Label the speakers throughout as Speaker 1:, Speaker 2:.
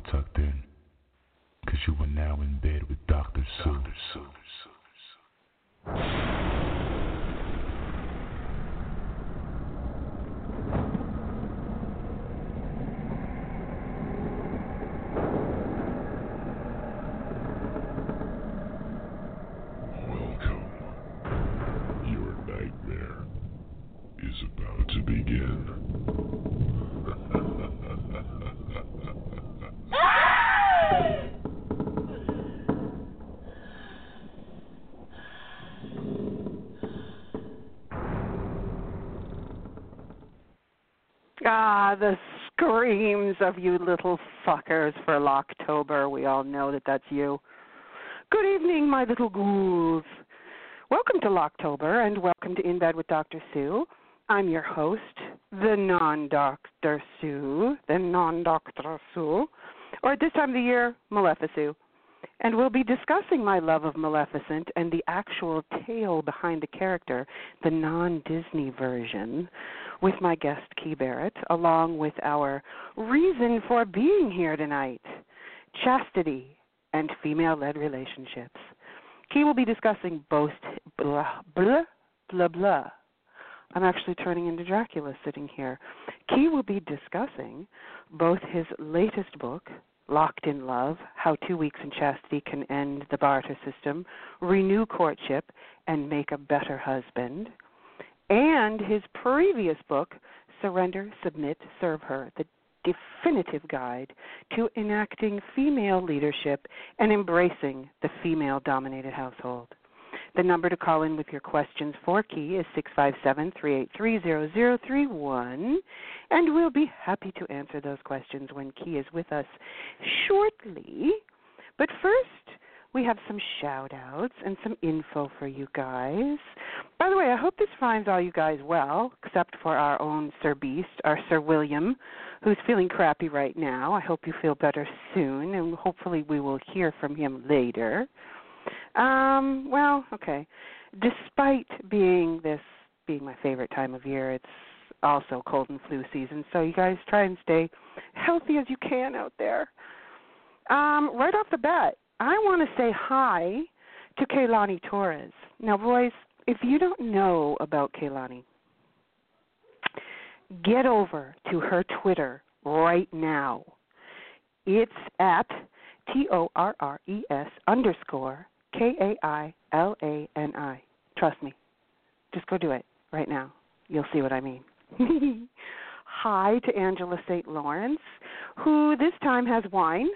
Speaker 1: you're tucked in, because you are now in bed with Dr. Sue. Dr. Sue.
Speaker 2: Welcome. Your nightmare is about to begin.
Speaker 3: Ah, the screams of you little fuckers for Locktober. We all know that that's you. Good evening, my little ghouls. Welcome to Locktober and welcome to In Bed with Dr. Sue. I'm your host, the non Dr. Sue, the non Dr. Sue, or at this time of the year, Maleficent. And we'll be discussing my love of Maleficent and the actual tale behind the character, the non Disney version, with my guest Key Barrett, along with our reason for being here tonight chastity and female led relationships. Key will be discussing both blah, blah, blah, blah. I'm actually turning into Dracula sitting here. Key will be discussing both his latest book, Locked in Love How Two Weeks in Chastity Can End the Barter System, Renew Courtship, and Make a Better Husband, and his previous book, Surrender, Submit, Serve Her, the definitive guide to enacting female leadership and embracing the female dominated household. The number to call in with your questions for Key is 657 383 0031, and we'll be happy to answer those questions when Key is with us shortly. But first, we have some shout outs and some info for you guys. By the way, I hope this finds all you guys well, except for our own Sir Beast, our Sir William, who's feeling crappy right now. I hope you feel better soon, and hopefully we will hear from him later. Um, well, okay. Despite being this being my favorite time of year, it's also cold and flu season, so you guys try and stay healthy as you can out there. Um, right off the bat, I want to say hi to Kailani Torres. Now, boys, if you don't know about Kailani, get over to her Twitter right now. It's at T O R R E S underscore K A I L A N I. Trust me. Just go do it right now. You'll see what I mean. Hi to Angela St. Lawrence, who this time has wine.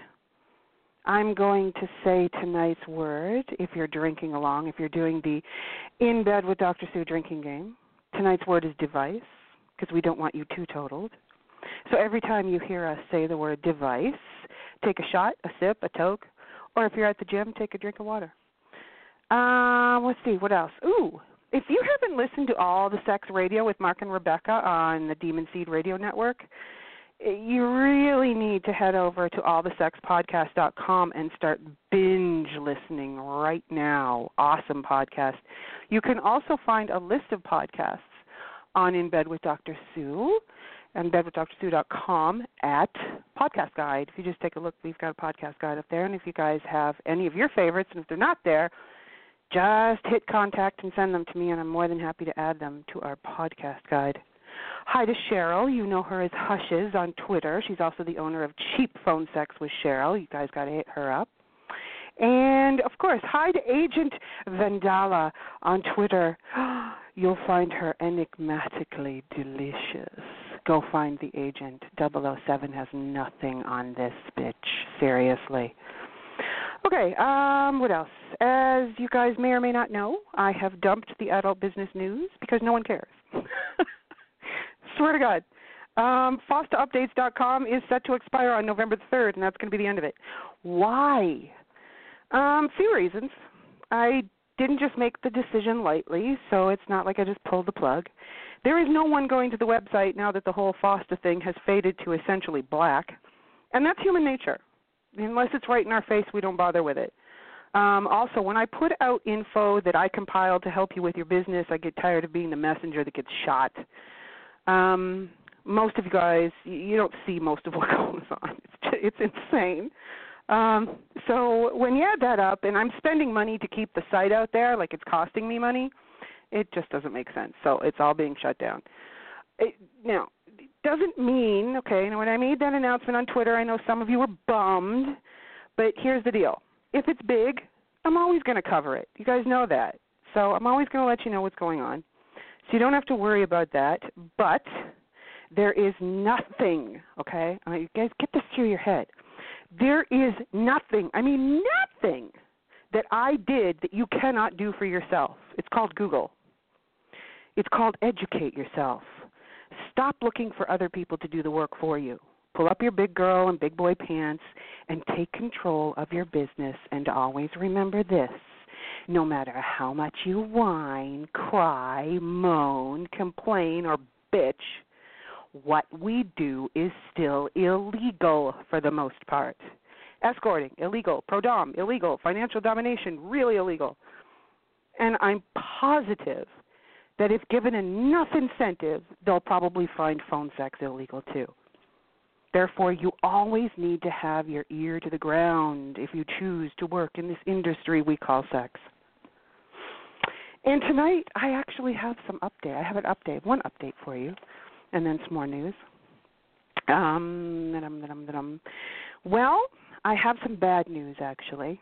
Speaker 3: I'm going to say tonight's word if you're drinking along, if you're doing the In Bed with Dr. Sue drinking game. Tonight's word is device, because we don't want you two totaled. So every time you hear us say the word device, take a shot, a sip, a toke, or if you're at the gym, take a drink of water. Um, let's see, what else? Ooh, if you haven't listened to all the sex radio with Mark and Rebecca on the Demon Seed Radio Network, you really need to head over to allthesexpodcast.com and start binge listening right now. Awesome podcast. You can also find a list of podcasts on In Bed with Dr. Sue and bedwithdrsue.com at podcast guide. If you just take a look, we've got a podcast guide up there. And if you guys have any of your favorites, and if they're not there, just hit contact and send them to me, and I'm more than happy to add them to our podcast guide. Hi to Cheryl. You know her as Hushes on Twitter. She's also the owner of Cheap Phone Sex with Cheryl. You guys got to hit her up. And of course, hi to Agent Vandala on Twitter. You'll find her enigmatically delicious. Go find the agent. 007 has nothing on this bitch. Seriously. Okay, um, what else? As you guys may or may not know, I have dumped the adult business news because no one cares. Swear to God. Um, FOSTAupdates.com is set to expire on November the 3rd, and that's going to be the end of it. Why? Um, few reasons. I didn't just make the decision lightly, so it's not like I just pulled the plug. There is no one going to the website now that the whole FOSTA thing has faded to essentially black, and that's human nature. Unless it's right in our face, we don't bother with it. Um, also, when I put out info that I compiled to help you with your business, I get tired of being the messenger that gets shot. Um, most of you guys, you don't see most of what goes on. It's it's insane. Um, so when you add that up, and I'm spending money to keep the site out there, like it's costing me money, it just doesn't make sense. So it's all being shut down. It, now, it doesn't mean okay. And when I made that announcement on Twitter, I know some of you were bummed, but here's the deal: if it's big, I'm always going to cover it. You guys know that. So I'm always going to let you know what's going on. So you don't have to worry about that. But there is nothing, okay? Uh, you guys get this through your head. There is nothing, I mean, nothing that I did that you cannot do for yourself. It's called Google. It's called educate yourself. Stop looking for other people to do the work for you. Pull up your big girl and big boy pants and take control of your business. And always remember this no matter how much you whine, cry, moan, complain, or bitch, what we do is still illegal for the most part. Escorting, illegal. Prodom, illegal. Financial domination, really illegal. And I'm positive that if given enough incentive, they'll probably find phone sex illegal too. Therefore, you always need to have your ear to the ground if you choose to work in this industry we call sex. And tonight, I actually have some update. I have an update, one update for you, and then some more news. Um, well, I have some bad news actually.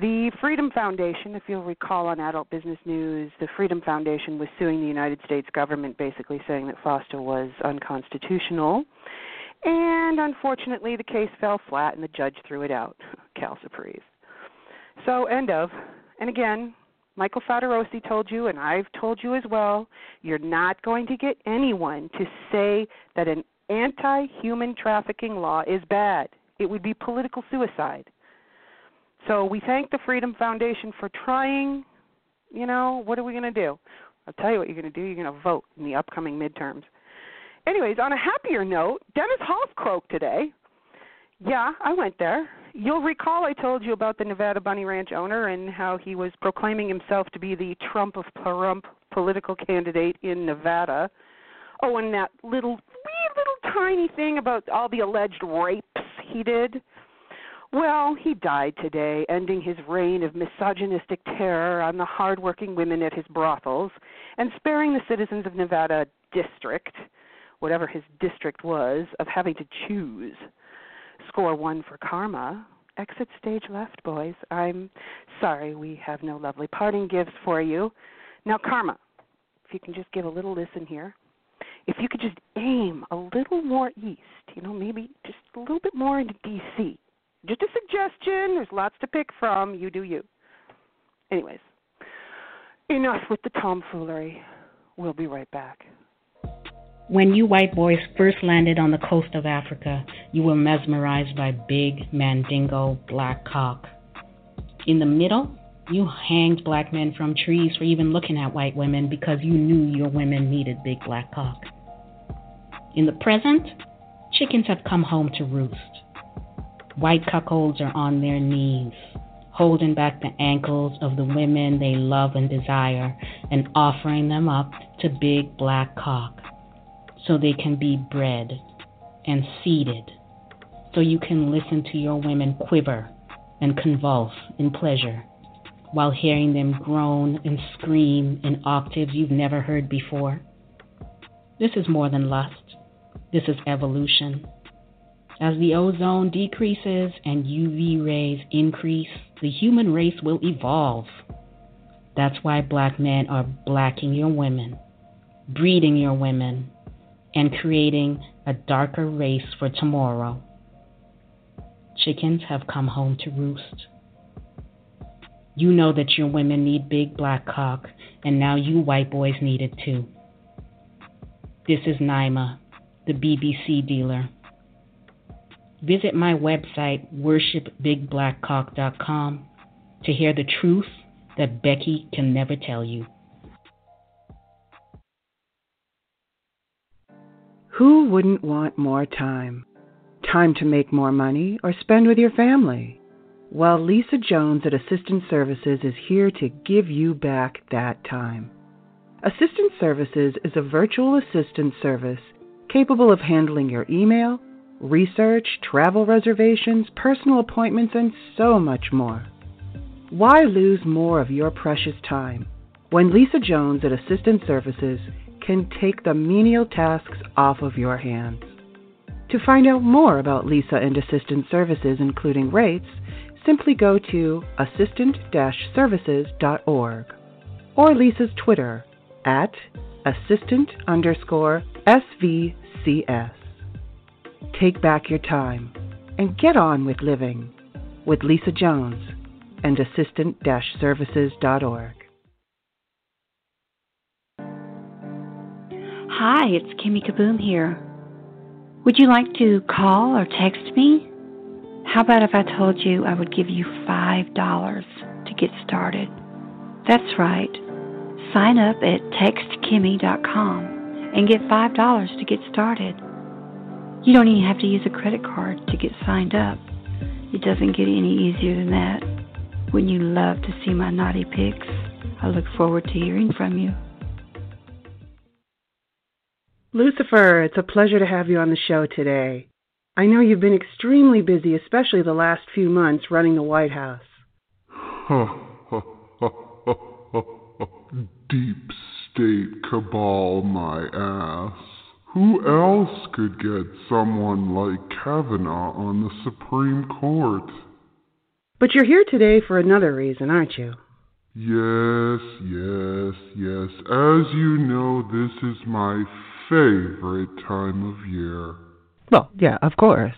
Speaker 3: The Freedom Foundation, if you'll recall on Adult Business News, the Freedom Foundation was suing the United States government, basically saying that FOSTA was unconstitutional. And unfortunately, the case fell flat and the judge threw it out, Cal So, end of. And again, Michael Fattorosi told you, and I've told you as well, you're not going to get anyone to say that an anti human trafficking law is bad. It would be political suicide. So we thank the Freedom Foundation for trying. You know, what are we going to do? I'll tell you what you're going to do. You're going to vote in the upcoming midterms. Anyways, on a happier note, Dennis Hof croaked today. Yeah, I went there. You'll recall I told you about the Nevada Bunny Ranch owner and how he was proclaiming himself to be the Trump of Pahrump political candidate in Nevada. Oh, and that little wee little tiny thing about all the alleged rapes he did. Well, he died today, ending his reign of misogynistic terror on the hardworking women at his brothels and sparing the citizens of Nevada district, whatever his district was, of having to choose score one for karma. Exit stage left, boys. I'm sorry we have no lovely parting gifts for you. Now, karma, if you can just give a little listen here. If you could just aim a little more east, you know, maybe just a little bit more into D.C. Just a suggestion. There's lots to pick from. You do you. Anyways, enough with the tomfoolery. We'll be right back.
Speaker 4: When you white boys first landed on the coast of Africa, you were mesmerized by big mandingo black cock. In the middle, you hanged black men from trees for even looking at white women because you knew your women needed big black cock. In the present, chickens have come home to roost. White cuckolds are on their knees, holding back the ankles of the women they love and desire and offering them up to big black cock so they can be bred and seeded, so you can listen to your women quiver and convulse in pleasure while hearing them groan and scream in octaves you've never heard before. This is more than lust, this is evolution. As the ozone decreases and UV rays increase, the human race will evolve. That's why black men are blacking your women, breeding your women, and creating a darker race for tomorrow. Chickens have come home to roost. You know that your women need big black cock, and now you white boys need it too. This is Naima, the BBC dealer. Visit my website, worshipbigblackcock.com, to hear the truth that Becky can never tell you.
Speaker 3: Who wouldn't want more time? Time to make more money or spend with your family? Well, Lisa Jones at Assistant Services is here to give you back that time. Assistant Services is a virtual assistant service capable of handling your email, research, travel reservations, personal appointments, and so much more. Why lose more of your precious time when Lisa Jones at Assistant Services can take the menial tasks off of your hands? To find out more about Lisa and Assistant Services, including rates, simply go to assistant services.org or Lisa's Twitter at assistant underscore SVCS. Take back your time and get on with living with Lisa Jones and assistant services.org.
Speaker 5: Hi, it's Kimmy Kaboom here. Would you like to call or text me? How about if I told you I would give you $5 to get started? That's right. Sign up at textkimmy.com and get $5 to get started. You don't even have to use a credit card to get signed up. It doesn't get any easier than that. Wouldn't you love to see my naughty pics? I look forward to hearing from you.
Speaker 3: Lucifer, it's a pleasure to have you on the show today. I know you've been extremely busy, especially the last few months running the White House.
Speaker 2: Deep state cabal, my ass. Who else could get someone like Kavanaugh on the Supreme Court?
Speaker 3: But you're here today for another reason, aren't you?
Speaker 2: Yes, yes, yes. As you know, this is my favorite time of year.
Speaker 3: Well, yeah, of course.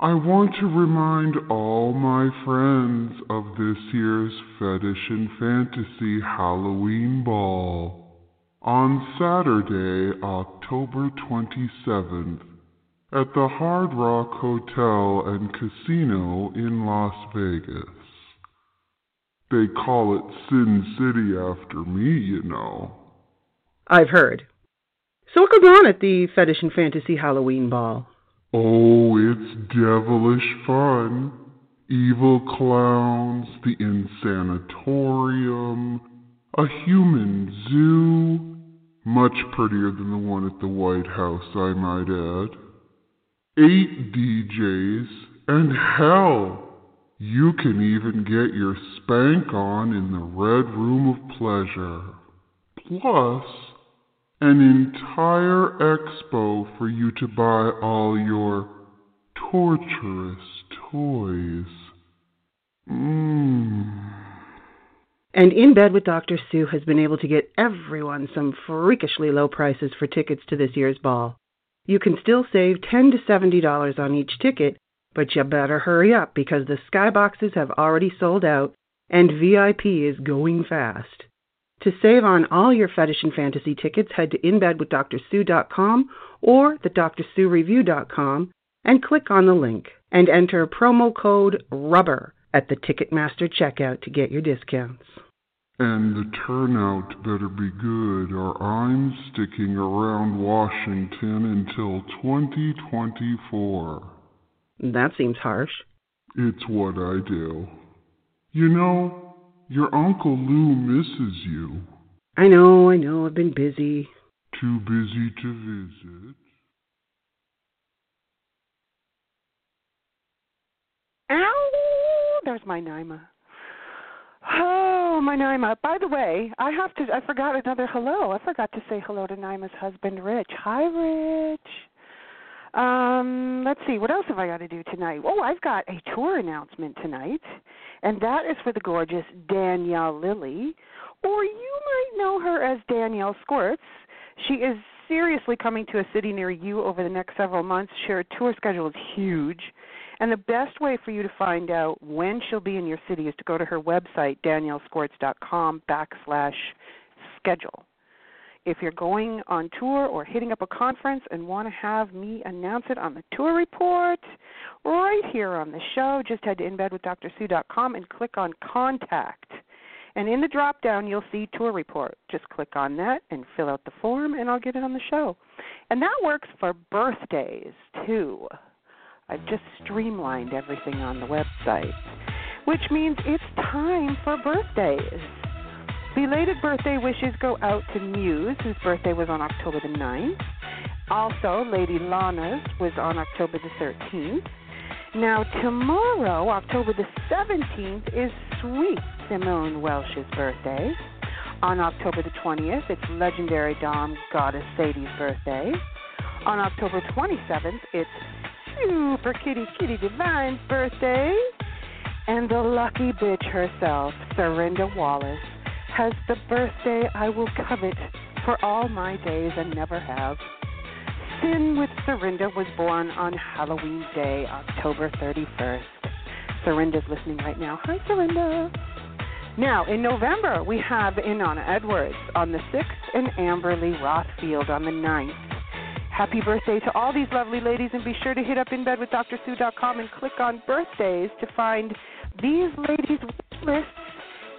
Speaker 2: I want to remind all my friends of this year's Fetish and Fantasy Halloween Ball on Saturday, October 27th, at the Hard Rock Hotel and Casino in Las Vegas. They call it Sin City after me, you know.
Speaker 3: I've heard. So what goes on at the Fetish and Fantasy Halloween Ball?
Speaker 2: Oh, it's devilish fun. Evil clowns, the insanatorium, a human zoo, much prettier than the one at the White House, I might add. Eight DJs, and hell, you can even get your spank on in the Red Room of Pleasure. Plus, an entire expo for you to buy all your torturous toys. Mmm.
Speaker 3: And In Bed with Dr. Sue has been able to get everyone some freakishly low prices for tickets to this year's ball. You can still save 10 to $70 on each ticket, but you better hurry up because the skyboxes have already sold out and VIP is going fast. To save on all your fetish and fantasy tickets, head to inbedwithdrsue.com or thedrsuereview.com and click on the link and enter promo code RUBBER at the Ticketmaster checkout to get your discounts.
Speaker 2: And the turnout better be good, or I'm sticking around Washington until 2024.
Speaker 3: That seems harsh.
Speaker 2: It's what I do. You know, your Uncle Lou misses you.
Speaker 3: I know, I know, I've been busy.
Speaker 2: Too busy to visit?
Speaker 3: Ow! There's my Naima. Oh, my Naima. By the way, I have to. I forgot another hello. I forgot to say hello to Naima's husband, Rich. Hi, Rich. Um, let's see. What else have I got to do tonight? Oh, I've got a tour announcement tonight, and that is for the gorgeous Danielle Lilly, or you might know her as Danielle Squirts. She is seriously coming to a city near you over the next several months. Her tour schedule is huge. And the best way for you to find out when she'll be in your city is to go to her website, daniellesquirts.com backslash schedule. If you're going on tour or hitting up a conference and want to have me announce it on the tour report right here on the show, just head to inbedwithdrsue.com and click on contact. And in the drop down, you'll see tour report. Just click on that and fill out the form, and I'll get it on the show. And that works for birthdays, too. I've just streamlined everything on the website, which means it's time for birthdays. Belated birthday wishes go out to Muse, whose birthday was on October the 9th. Also, Lady Lana's was on October the 13th. Now, tomorrow, October the 17th, is Sweet Simone Welsh's birthday. On October the 20th, it's legendary Dom Goddess Sadie's birthday. On October 27th, it's Super Kitty Kitty Divine's birthday. And the lucky bitch herself, Serinda Wallace, has the birthday I will covet for all my days and never have. Sin with Serinda was born on Halloween Day, October 31st. Serinda's listening right now. Hi, Serinda. Now, in November, we have Inanna Edwards on the 6th and Amberly Rothfield on the 9th. Happy birthday to all these lovely ladies, and be sure to hit up inbedwithdrsue.com and click on birthdays to find these ladies' lists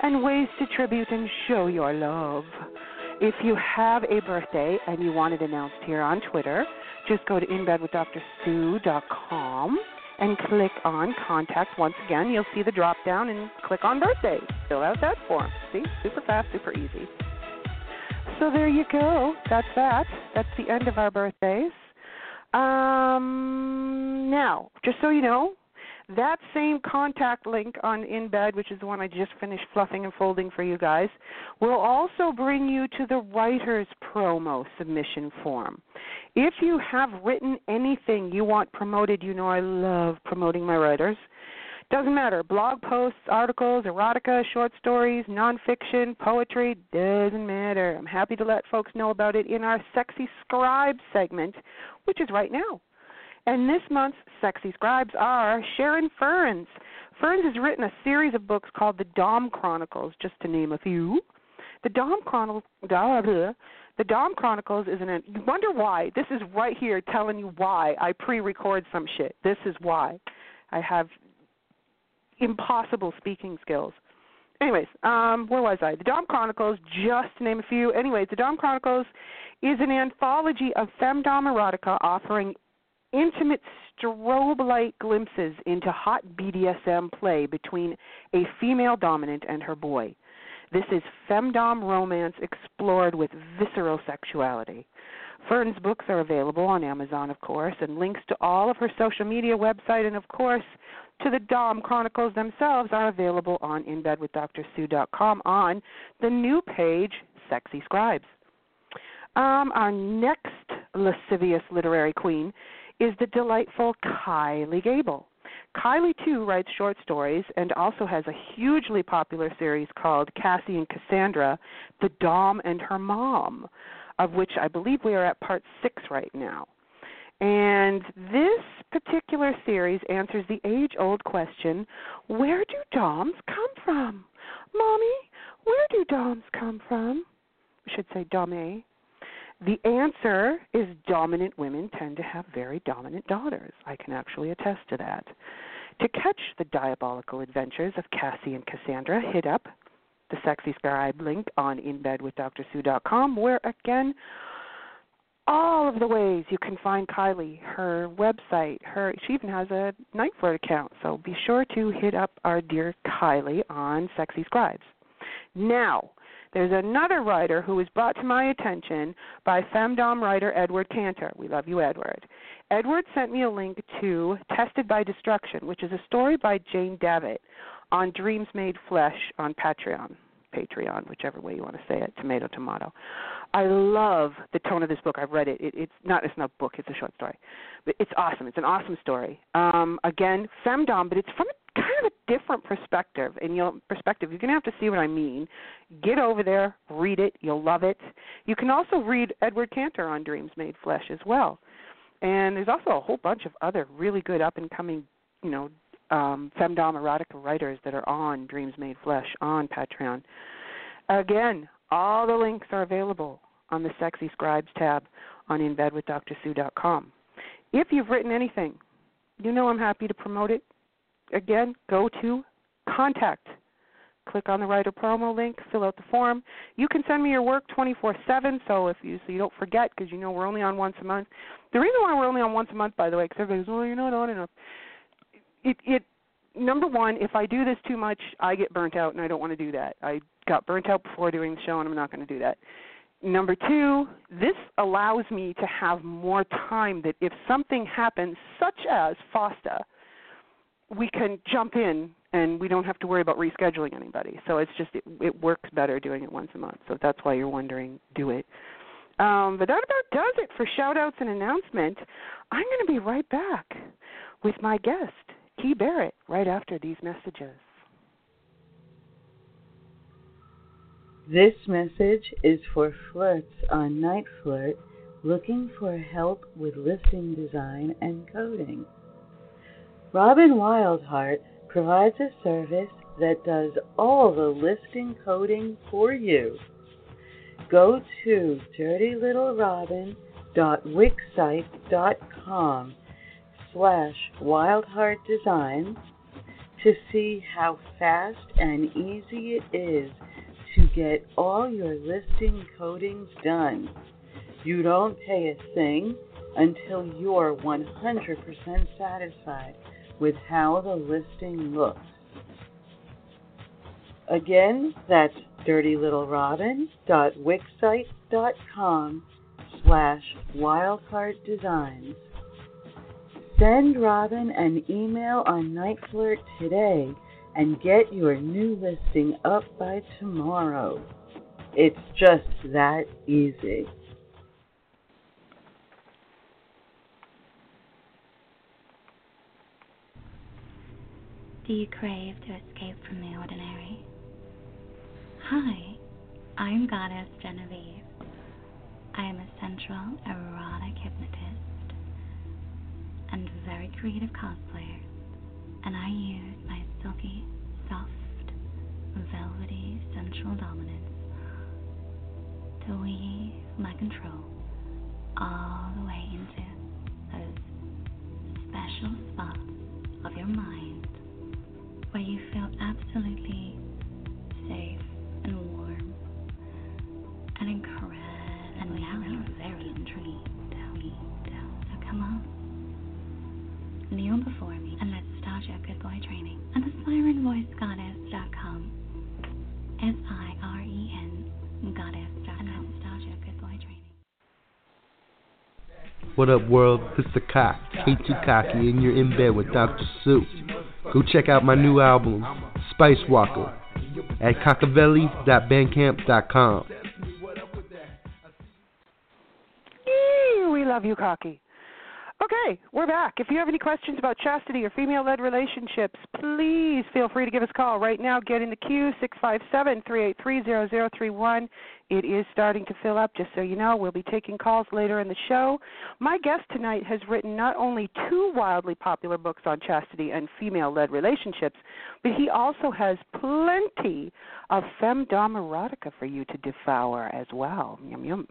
Speaker 3: and ways to tribute and show your love. If you have a birthday and you want it announced here on Twitter, just go to inbedwithdrsue.com and click on contact. Once again, you'll see the drop down and click on birthday. Fill out that form. See? Super fast, super easy. So there you go. That's that. That's the end of our birthdays. Um, now, just so you know, that same contact link on InBed, which is the one I just finished fluffing and folding for you guys, will also bring you to the writer's promo submission form. If you have written anything you want promoted, you know I love promoting my writers. Doesn't matter. Blog posts, articles, erotica, short stories, nonfiction, poetry, doesn't matter. I'm happy to let folks know about it in our Sexy Scribe segment, which is right now. And this month's Sexy Scribes are Sharon Ferns. Ferns has written a series of books called The Dom Chronicles, just to name a few. The Dom Chronicles, the Dom Chronicles is an. You wonder why? This is right here telling you why I pre-record some shit. This is why I have impossible speaking skills. Anyways, um, where was I? The Dom Chronicles, just to name a few. Anyways, the Dom Chronicles is an anthology of femdom erotica offering intimate strobe light glimpses into hot BDSM play between a female dominant and her boy. This is femdom romance explored with visceral sexuality. Fern's books are available on Amazon, of course, and links to all of her social media website and, of course, to the Dom Chronicles themselves are available on InBedWithDrSue.com on the new page, Sexy Scribes. Um, our next lascivious literary queen is the delightful Kylie Gable. Kylie, too, writes short stories and also has a hugely popular series called Cassie and Cassandra The Dom and Her Mom, of which I believe we are at part six right now. And this particular series answers the age old question where do DOMs come from? Mommy, where do DOMs come from? We should say Dome. The answer is dominant women tend to have very dominant daughters. I can actually attest to that. To catch the diabolical adventures of Cassie and Cassandra, hit up the Sexy Scribe link on InBedWithDrSue.com, where again, all of the ways you can find Kylie, her website, her she even has a Nightflirt account. So be sure to hit up our dear Kylie on Sexy Scribes. Now, there's another writer who was brought to my attention by femdom writer Edward Cantor. We love you, Edward. Edward sent me a link to Tested by Destruction, which is a story by Jane Davitt on Dreams Made Flesh on Patreon. Patreon, whichever way you want to say it, tomato, tomato. I love the tone of this book. I've read it. it it's not it's not a book. It's a short story, but it's awesome. It's an awesome story. Um, again, femdom, but it's from kind of a different perspective. And you'll perspective. You're gonna have to see what I mean. Get over there, read it. You'll love it. You can also read Edward Cantor on Dreams Made Flesh as well. And there's also a whole bunch of other really good up and coming, you know, um, femdom erotica writers that are on Dreams Made Flesh on Patreon. Again, all the links are available on the Sexy Scribes tab on InBedWithDrSue.com. If you've written anything, you know I'm happy to promote it again, go to contact. Click on the writer promo link, fill out the form. You can send me your work 24/7, so if you so you don't forget because you know we're only on once a month. The reason why we're only on once a month, by the way, because everybody goes, "Well, you're not on enough." It it number one, if I do this too much, I get burnt out, and I don't want to do that. I got burnt out before doing the show, and I'm not going to do that. Number two, this allows me to have more time that if something happens, such as FOSTA, we can jump in and we don't have to worry about rescheduling anybody. So it's just it, it works better doing it once a month. So that's why you're wondering, do it. Um, but that about does it for shout outs and announcement. I'm going to be right back with my guest, Key Barrett, right after these messages.
Speaker 6: This message is for flirts on Night Flirt looking for help with listing design and coding. Robin Wildheart provides a service that does all the listing coding for you. Go to dirtylittlerobin.wixsite.com slash wildheartdesigns to see how fast and easy it is to get all your listing codings done. You don't pay a thing until you're 100% satisfied with how the listing looks. Again, that's dirtylittlerobin.wixsite.com slash wildheartdesigns. Send Robin an email on NightFlirt today and get your new listing up by tomorrow. It's just that easy.
Speaker 7: Do you crave to escape from the ordinary? Hi, I'm Goddess Genevieve. I am a sensual, erotic hypnotist and very creative cosplayer, and I use my silky, soft, velvety, sensual dominance to weave my control all the way into those special spots of your mind where you feel absolutely safe and warm and incredibly I'm very intrigued. So come on, kneel before me and let's start your good boy training at the sirenvoicegoddess.com. S I R E N goddess.com.
Speaker 8: What up, world? It's the cock, K2 Cocky, and you're in bed with Dr. Sue. Go check out my new album, Spice Walker, at cockavelli.bandcamp.com.
Speaker 3: We love you, Cocky. Okay, we're back. If you have any questions about chastity or female led relationships, please feel free to give us a call right now. Get in the queue, 657 383 0031. It is starting to fill up, just so you know. We'll be taking calls later in the show. My guest tonight has written not only two wildly popular books on chastity and female led relationships, but he also has plenty of femdom erotica for you to devour as well. Yum, yum.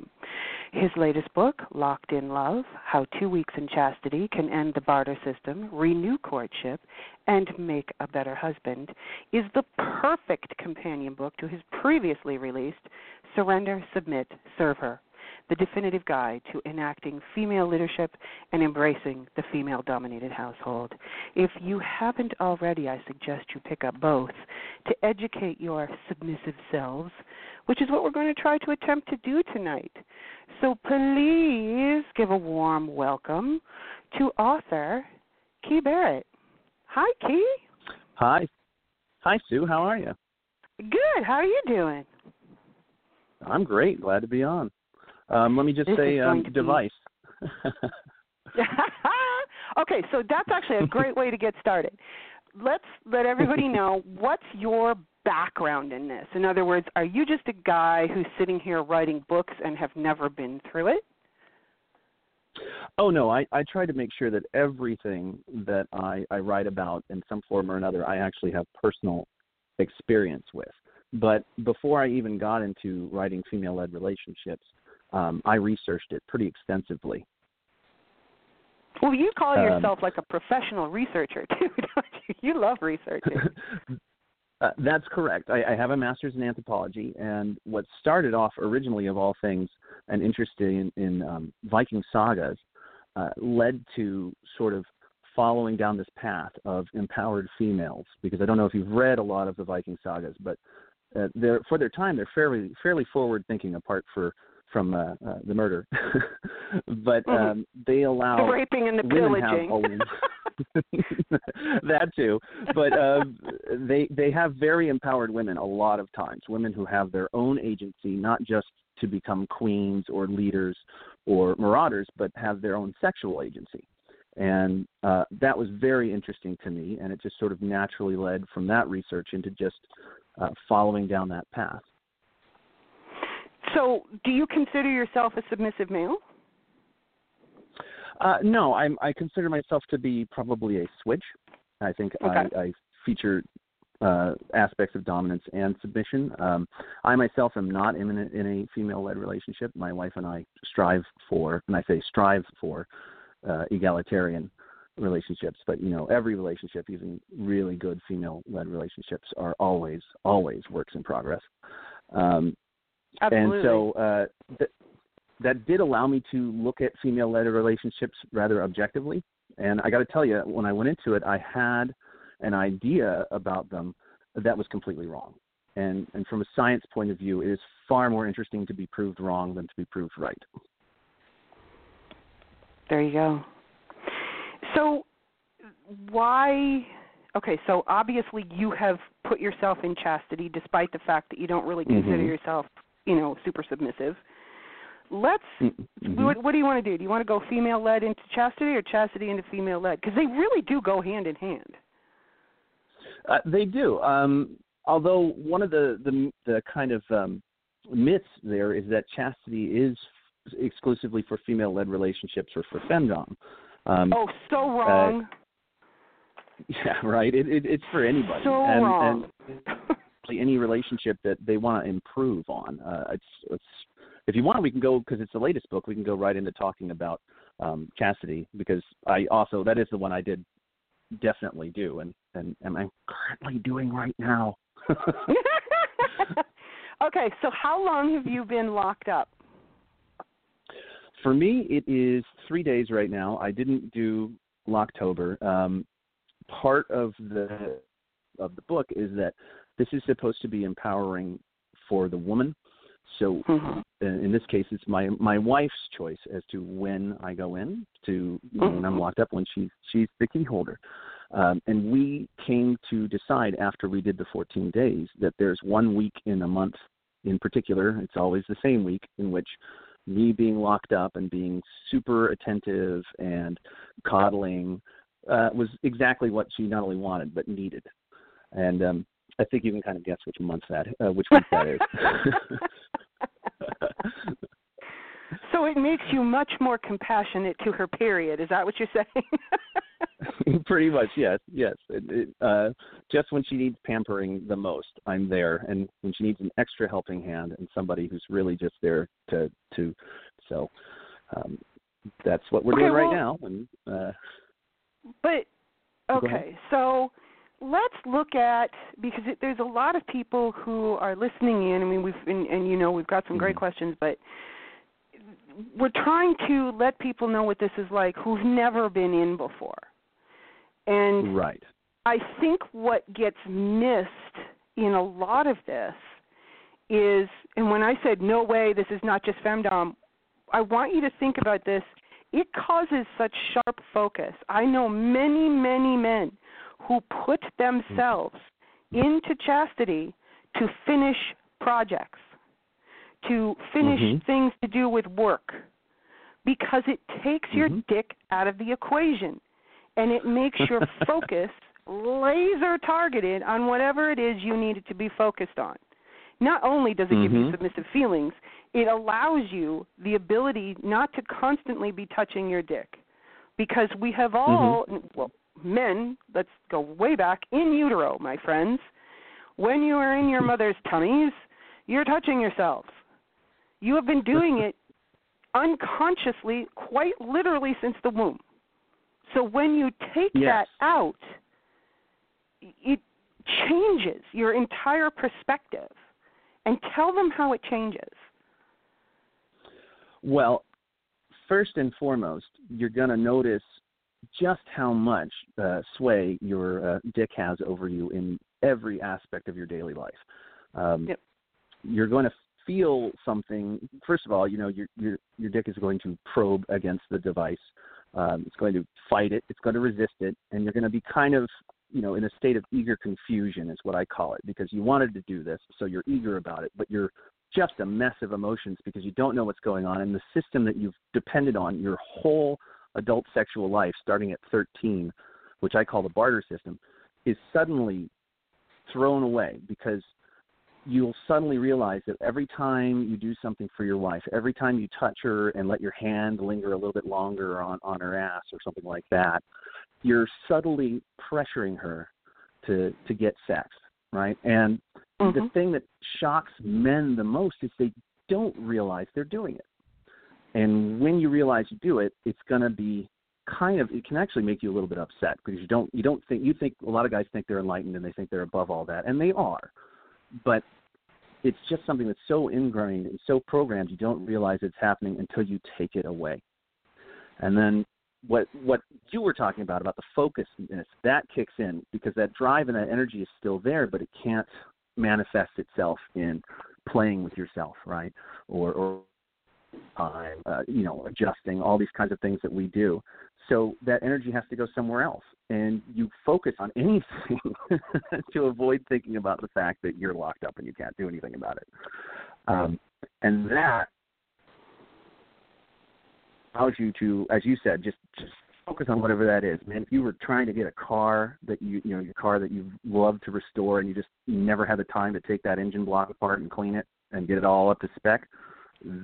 Speaker 3: His latest book, Locked in Love How Two Weeks in Chastity Can End the Barter System, Renew Courtship, and Make a Better Husband, is the perfect companion book to his previously released Surrender, Submit, Serve Her the definitive guide to enacting female leadership and embracing the female dominated household. If you haven't already, I suggest you pick up both to educate your submissive selves, which is what we're going to try to attempt to do tonight. So please give a warm welcome to author Key Barrett. Hi, Key.
Speaker 9: Hi. Hi, Sue. How are you?
Speaker 3: Good. How are you doing?
Speaker 9: I'm great. Glad to be on. Um, let me just
Speaker 3: This
Speaker 9: say um,
Speaker 3: going to be-
Speaker 9: device.
Speaker 3: okay, so that's actually a great way to get started. Let's let everybody know what's your background in this. In other words, are you just a guy who's sitting here writing books and have never been through it?
Speaker 9: oh no, I, I try to make sure that everything that I, I write about in some form or another, I actually have personal experience with. But before I even got into writing female-led relationships, um, I researched it pretty extensively.
Speaker 3: Well, you call
Speaker 9: Um,
Speaker 3: yourself like a professional researcher too, don't you? You love researching.
Speaker 9: Uh, that's correct. I, I have a master's in anthropology, and what started off originally, of all things, an interest in, in um, Viking sagas, uh, led to sort of following down this path of empowered females. Because I don't know if you've read a lot of the Viking sagas, but uh, they're for their time they're fairly fairly forward thinking, apart for from uh, uh, the murder, but
Speaker 3: Mhm.
Speaker 9: um, they allow
Speaker 3: the raping and the pillaging.
Speaker 9: that too, but uh, they they have very empowered women a lot of times. Women who have their own agency, not just to become queens or leaders or marauders, but have their own sexual agency. And uh, that was very interesting to me, and it just sort of naturally led from that research into just uh, following down that path.
Speaker 3: so, do you consider yourself a submissive male?
Speaker 9: Uh, no, I'm, I consider myself to be probably a switch. I think
Speaker 3: Okay.
Speaker 9: I, I feature uh, aspects of dominance and submission. Um, I myself am not in a, in a female-led relationship. My wife and I strive for, and I say strive for, uh, egalitarian relationships. But you know, every relationship, even really good female-led relationships, are always, always works in progress. Um,
Speaker 3: Absolutely.
Speaker 9: and so uh, th- that did allow me to look at female-led relationships rather objectively. And I got to tell you, when I went into it, I had an idea about them that was completely wrong. And and from a science point of view, it is far more interesting to be proved wrong than to be proved right.
Speaker 3: There you go. So, why? Okay, so obviously you have put yourself in chastity, despite the fact that you don't really consider
Speaker 9: Mhm.
Speaker 3: yourself, you know, super submissive. Let's.
Speaker 9: Mm-hmm.
Speaker 3: What, what do you want to do? Do you want to go female-led into chastity, or chastity into female-led? Because they really do go hand in hand.
Speaker 9: Uh, they do. Um, although one of the the, the kind of um, myths there is that chastity is exclusively for female-led relationships or for femdom. Um,
Speaker 3: oh, so wrong.
Speaker 9: Yeah, right. It, it it's for anybody.
Speaker 3: so
Speaker 9: and,
Speaker 3: wrong.
Speaker 9: and any relationship that they want to improve on. Uh, it's it's if you want, we can go because it's the latest book. We can go right into talking about um, chastity because I also that is the one I did definitely do and and, and I'm currently doing right now.
Speaker 3: okay, so how long have you been locked up?
Speaker 9: For me, it is three days right now. I didn't do Locktober. Um, part of the of the book is that this is supposed to be empowering for the woman. So
Speaker 3: Mhm.
Speaker 9: in this case, it's my my wife's choice as to when I go in to you know, when I'm locked up when she's she's the key holder. Um, and we came to decide after we did the 14 days that there's one week in a month in particular. It's always the same week in which me being locked up and being super attentive and coddling uh, was exactly what she not only wanted but needed. And um, I think you can kind of guess which month that uh, which week that is.
Speaker 3: So it makes you much more compassionate to her. Period. Is that what you're saying?
Speaker 9: Pretty much, yes, yes. It, it, uh, just when she needs pampering the most, I'm there, and when she needs an extra helping hand and somebody who's really just there to to. So um, that's what we're
Speaker 3: Okay,
Speaker 9: doing right
Speaker 3: well-
Speaker 9: now. And uh,
Speaker 3: But okay, so let's look at because it, there's a lot of people who are listening in. I mean, we've and, and you know we've got some great
Speaker 9: Mhm.
Speaker 3: questions, but we're trying to let people know what this is like who've never been in before. And
Speaker 9: right,
Speaker 3: I think what gets missed in a lot of this is, and when I said no way, this is not just femdom, I want you to think about this. It causes such sharp focus. I know many, many men who put themselves mm-hmm. into chastity to finish projects, to finish
Speaker 9: Mhm.
Speaker 3: things to do with work, because it takes your
Speaker 9: Mhm.
Speaker 3: dick out of the equation and it makes your focus laser targeted on whatever it is you need it to be focused on. Not only does it give you
Speaker 9: Mhm.
Speaker 3: submissive feelings, it allows you the ability not to constantly be touching your dick. Because we have all, well, men, let's go way back, in utero, my friends. When you are in your mother's tummies, you're touching yourselves. You have been doing it unconsciously, quite literally, since the womb. So when you take
Speaker 9: Yes.
Speaker 3: that out, it changes your entire perspective. And tell them how it changes.
Speaker 9: Well, first and foremost, you're going to notice just how much uh, sway your uh, dick has over you in every aspect of your daily life. Um,
Speaker 3: Yep.
Speaker 9: You're going to feel something, first of all, you know your your your dick is going to probe against the device. Um, it's going to fight it. It's going to resist it, and you're going to be kind of you know in a state of eager confusion is what I call it because you wanted to do this, so you're eager about it, but you're just a mess of emotions because you don't know what's going on, and the system that you've depended on your whole adult sexual life, starting at 13, which I call the barter system, is suddenly thrown away because you'll suddenly realize that every time you do something for your wife, every time you touch her and let your hand linger a little bit longer on, on her ass or something like that, you're subtly pressuring her to to get sex, right? And
Speaker 3: Mm-hmm.
Speaker 9: the thing that shocks men the most is they don't realize they're doing it. And when you realize you do it, it's going to be kind of it can actually make you a little bit upset because you don't you don't think you think a lot of guys think they're enlightened and they think they're above all that and they are. But it's just something that's so ingrained and so programmed you don't realize it's happening until you take it away. And then what what you were talking about about the focusness that kicks in because that drive and that energy is still there but it can't manifest itself in playing with yourself, right? Or, or time, uh, you know, adjusting, all these kinds of things that we do. So that energy has to go somewhere else, and you focus on anything to avoid thinking about the fact that you're locked up and you can't do anything about it. Um, and that allows you to, as you said, just just focus on whatever that is, man. If you were trying to get a car that you you know your car that you love to restore and you just never had the time to take that engine block apart and clean it and get it all up to spec,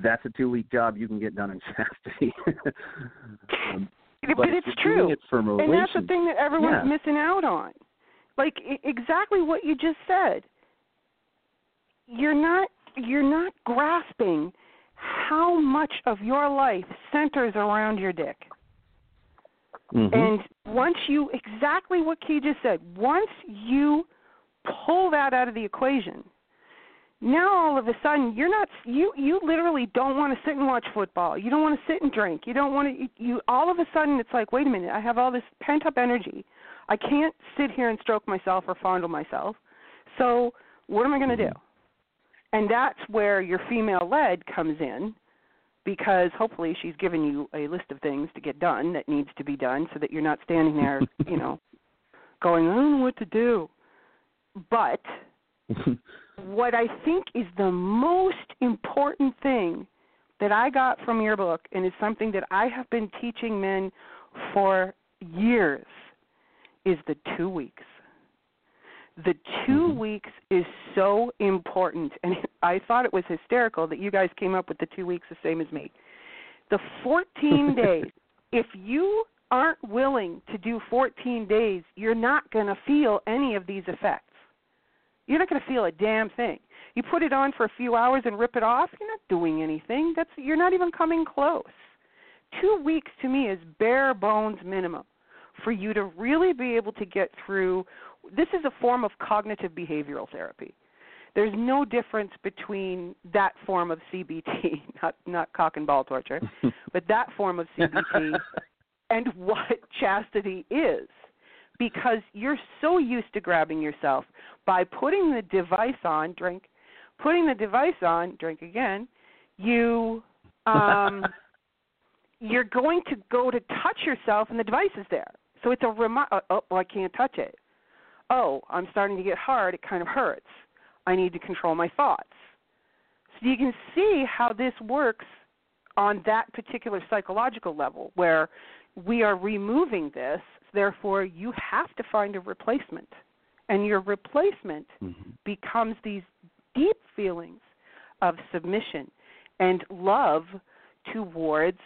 Speaker 9: that's a two week job you can get done in chastity. um,
Speaker 3: but,
Speaker 9: but
Speaker 3: it's true,
Speaker 9: it
Speaker 3: and that's the thing that everyone's
Speaker 9: yeah.
Speaker 3: missing out on. Like I- exactly what you just said. You're not you're not grasping how much of your life centers around your dick.
Speaker 9: Mhm.
Speaker 3: And once you exactly what Key just said, once you pull that out of the equation, now all of a sudden you're not you you literally don't want to sit and watch football. You don't want to sit and drink. You don't want to you, you all of a sudden it's like, wait a minute, I have all this pent up energy. I can't sit here and stroke myself or fondle myself. So, what am I going to do? Mm-hmm. And that's where your female led comes in because hopefully she's given you a list of things to get done that needs to be done so that you're not standing there, you know, going, I don't know what to do. But what I think is the most important thing that I got from your book, and it's something that I have been teaching men for years, is the two weeks. The 2
Speaker 9: Mhm.
Speaker 3: weeks is so important, and I thought it was hysterical that you guys came up with the two weeks the same as me. The 14 days, if you aren't willing to do 14 days, you're not going to feel any of these effects. You're not going to feel a damn thing. You put it on for a few hours and rip it off, you're not doing anything. That's you're not even coming close. 2 weeks to me is bare bones minimum for you to really be able to get through this is a form of cognitive behavioral therapy. There's no difference between that form of CBT, not not cock and ball torture, but that form of CBT and what chastity is because you're so used to grabbing yourself by putting the device on drink putting the device on drink again you um you're going to go to touch yourself and the device is there. So it's a remi- oh, oh well, i can't touch it. Oh i'm starting to get hard. It kind of hurts. I need to control my thoughts. So you can see how this works on that particular psychological level where we are removing this, therefore you have to find a replacement. And your replacement
Speaker 9: Mhm.
Speaker 3: becomes these deep feelings of submission and love towards,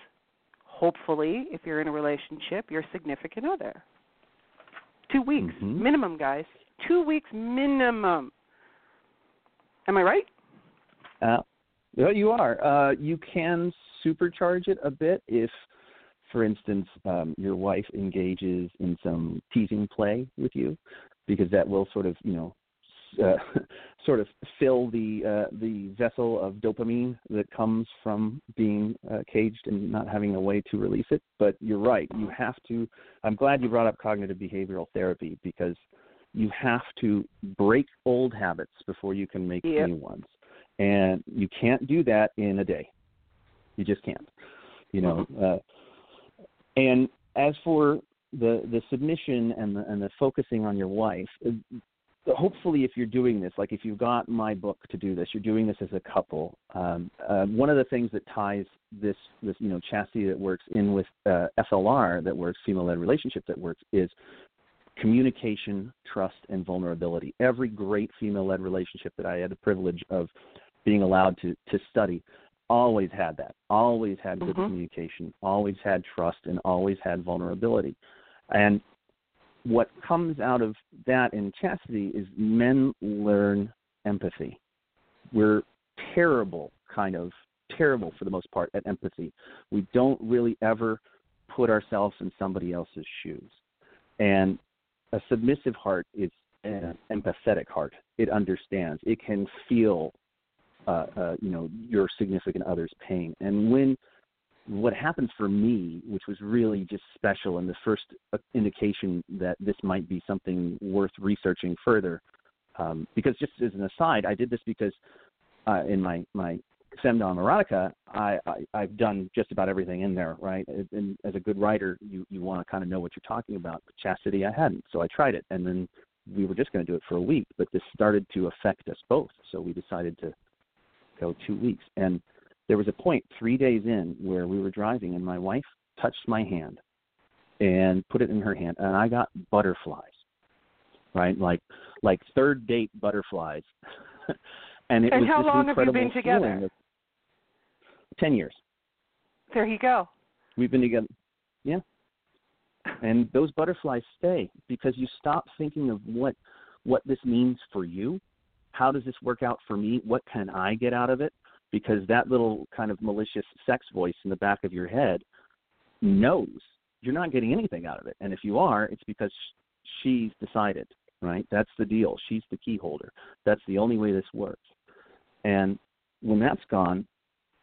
Speaker 3: hopefully, if you're in a relationship, your significant other. Two weeks,
Speaker 9: Mhm.
Speaker 3: minimum, guys. Two weeks minimum. Am I right?
Speaker 9: Uh, you are. Uh, you can supercharge it a bit if, for instance, um, your wife engages in some teasing play with you, because that will sort of, you know, uh, sort of fill the uh, the vessel of dopamine that comes from being uh, caged and not having a way to release it. But you're right. You have to. I'm glad you brought up cognitive behavioral therapy because you have to break old habits before you can make
Speaker 3: Yep.
Speaker 9: new ones and you can't do that in a day. You just can't. You know, uh, and as for the the submission and the and the focusing on your wife, uh, hopefully, if you're doing this, like if you've got my book to do this, you're doing this as a couple. Um, uh, one of the things that ties this this you know chastity that works in with uh, FLR that works female led relationship that works is communication, trust, and vulnerability. Every great female led relationship that I had the privilege of being allowed to to study always had that. Always had good
Speaker 3: Mhm.
Speaker 9: communication. Always had trust, and always had vulnerability. And what comes out of that in chastity is men learn empathy. We're terrible, kind of terrible for the most part at empathy. We don't really ever put ourselves in somebody else's shoes. And a submissive heart is an empathetic heart. It understands. It can feel, uh, uh, you know, your significant other's pain. And when what happened for me, which was really just special, and the first uh, indication that this might be something worth researching further, um, because just as an aside, I did this because uh, in my my Femdom Erotica, I, I I've done just about everything in there, right? And as a good writer, you you want to kind of know what you're talking about. But chastity, I hadn't, so I tried it, and then we were just going to do it for a week, but this started to affect us both, so we decided to go two weeks. And there was a point three days in where we were driving, and my wife touched my hand and put it in her hand, and I got butterflies, right? Like like third date butterflies. and it
Speaker 3: And
Speaker 9: was
Speaker 3: how long have you been together?
Speaker 9: Ten years.
Speaker 3: There you go.
Speaker 9: We've been together. Yeah. And those butterflies stay because you stop thinking of what what this means for you. How does this work out for me? What can I get out of it? Because that little kind of malicious sex voice in the back of your head knows you're not getting anything out of it. And if you are, it's because she's decided, right? That's the deal. She's the key holder. That's the only way this works. And when that's gone,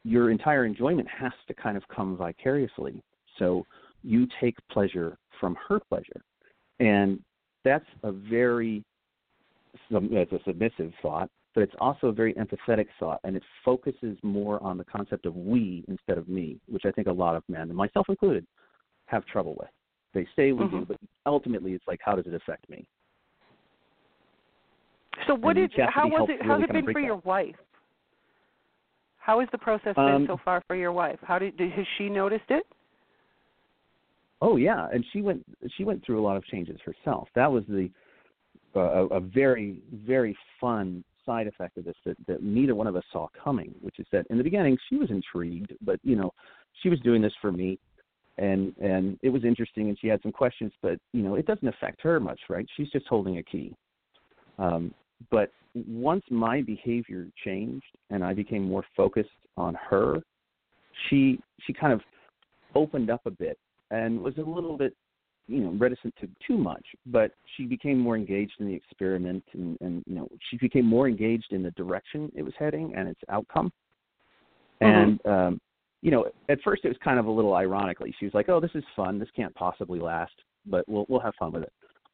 Speaker 9: your entire enjoyment has to kind of come vicariously. So you take pleasure from her pleasure. And that's a very it's a submissive thought, but it's also a very empathetic thought, and it focuses more on the concept of we instead of me, which I think a lot of men, myself included, have trouble with. They say we do,
Speaker 3: Mhm.
Speaker 9: but ultimately it's like, how does it affect me?
Speaker 3: So what
Speaker 9: And
Speaker 3: did how was it how's
Speaker 9: really
Speaker 3: it been for your wife? How has the process
Speaker 9: Um,
Speaker 3: been so far for your wife? How did, did has she noticed it?
Speaker 9: Oh yeah, and she went she went through a lot of changes herself. That was the a, a very very fun side effect of this that, that neither one of us saw coming, which is that in the beginning she was intrigued, but you know she was doing this for me, and and it was interesting, and she had some questions, but you know it doesn't affect her much, right? She's just holding a key. Um, but once my behavior changed and I became more focused on her, she she kind of opened up a bit and was a little bit you know reticent to too much but she became more engaged in the experiment and and you know she became more engaged in the direction it was heading and its outcome. And um you know at first it was kind of a little ironically she was like oh this is fun. This can't possibly last but we'll we'll have fun with it.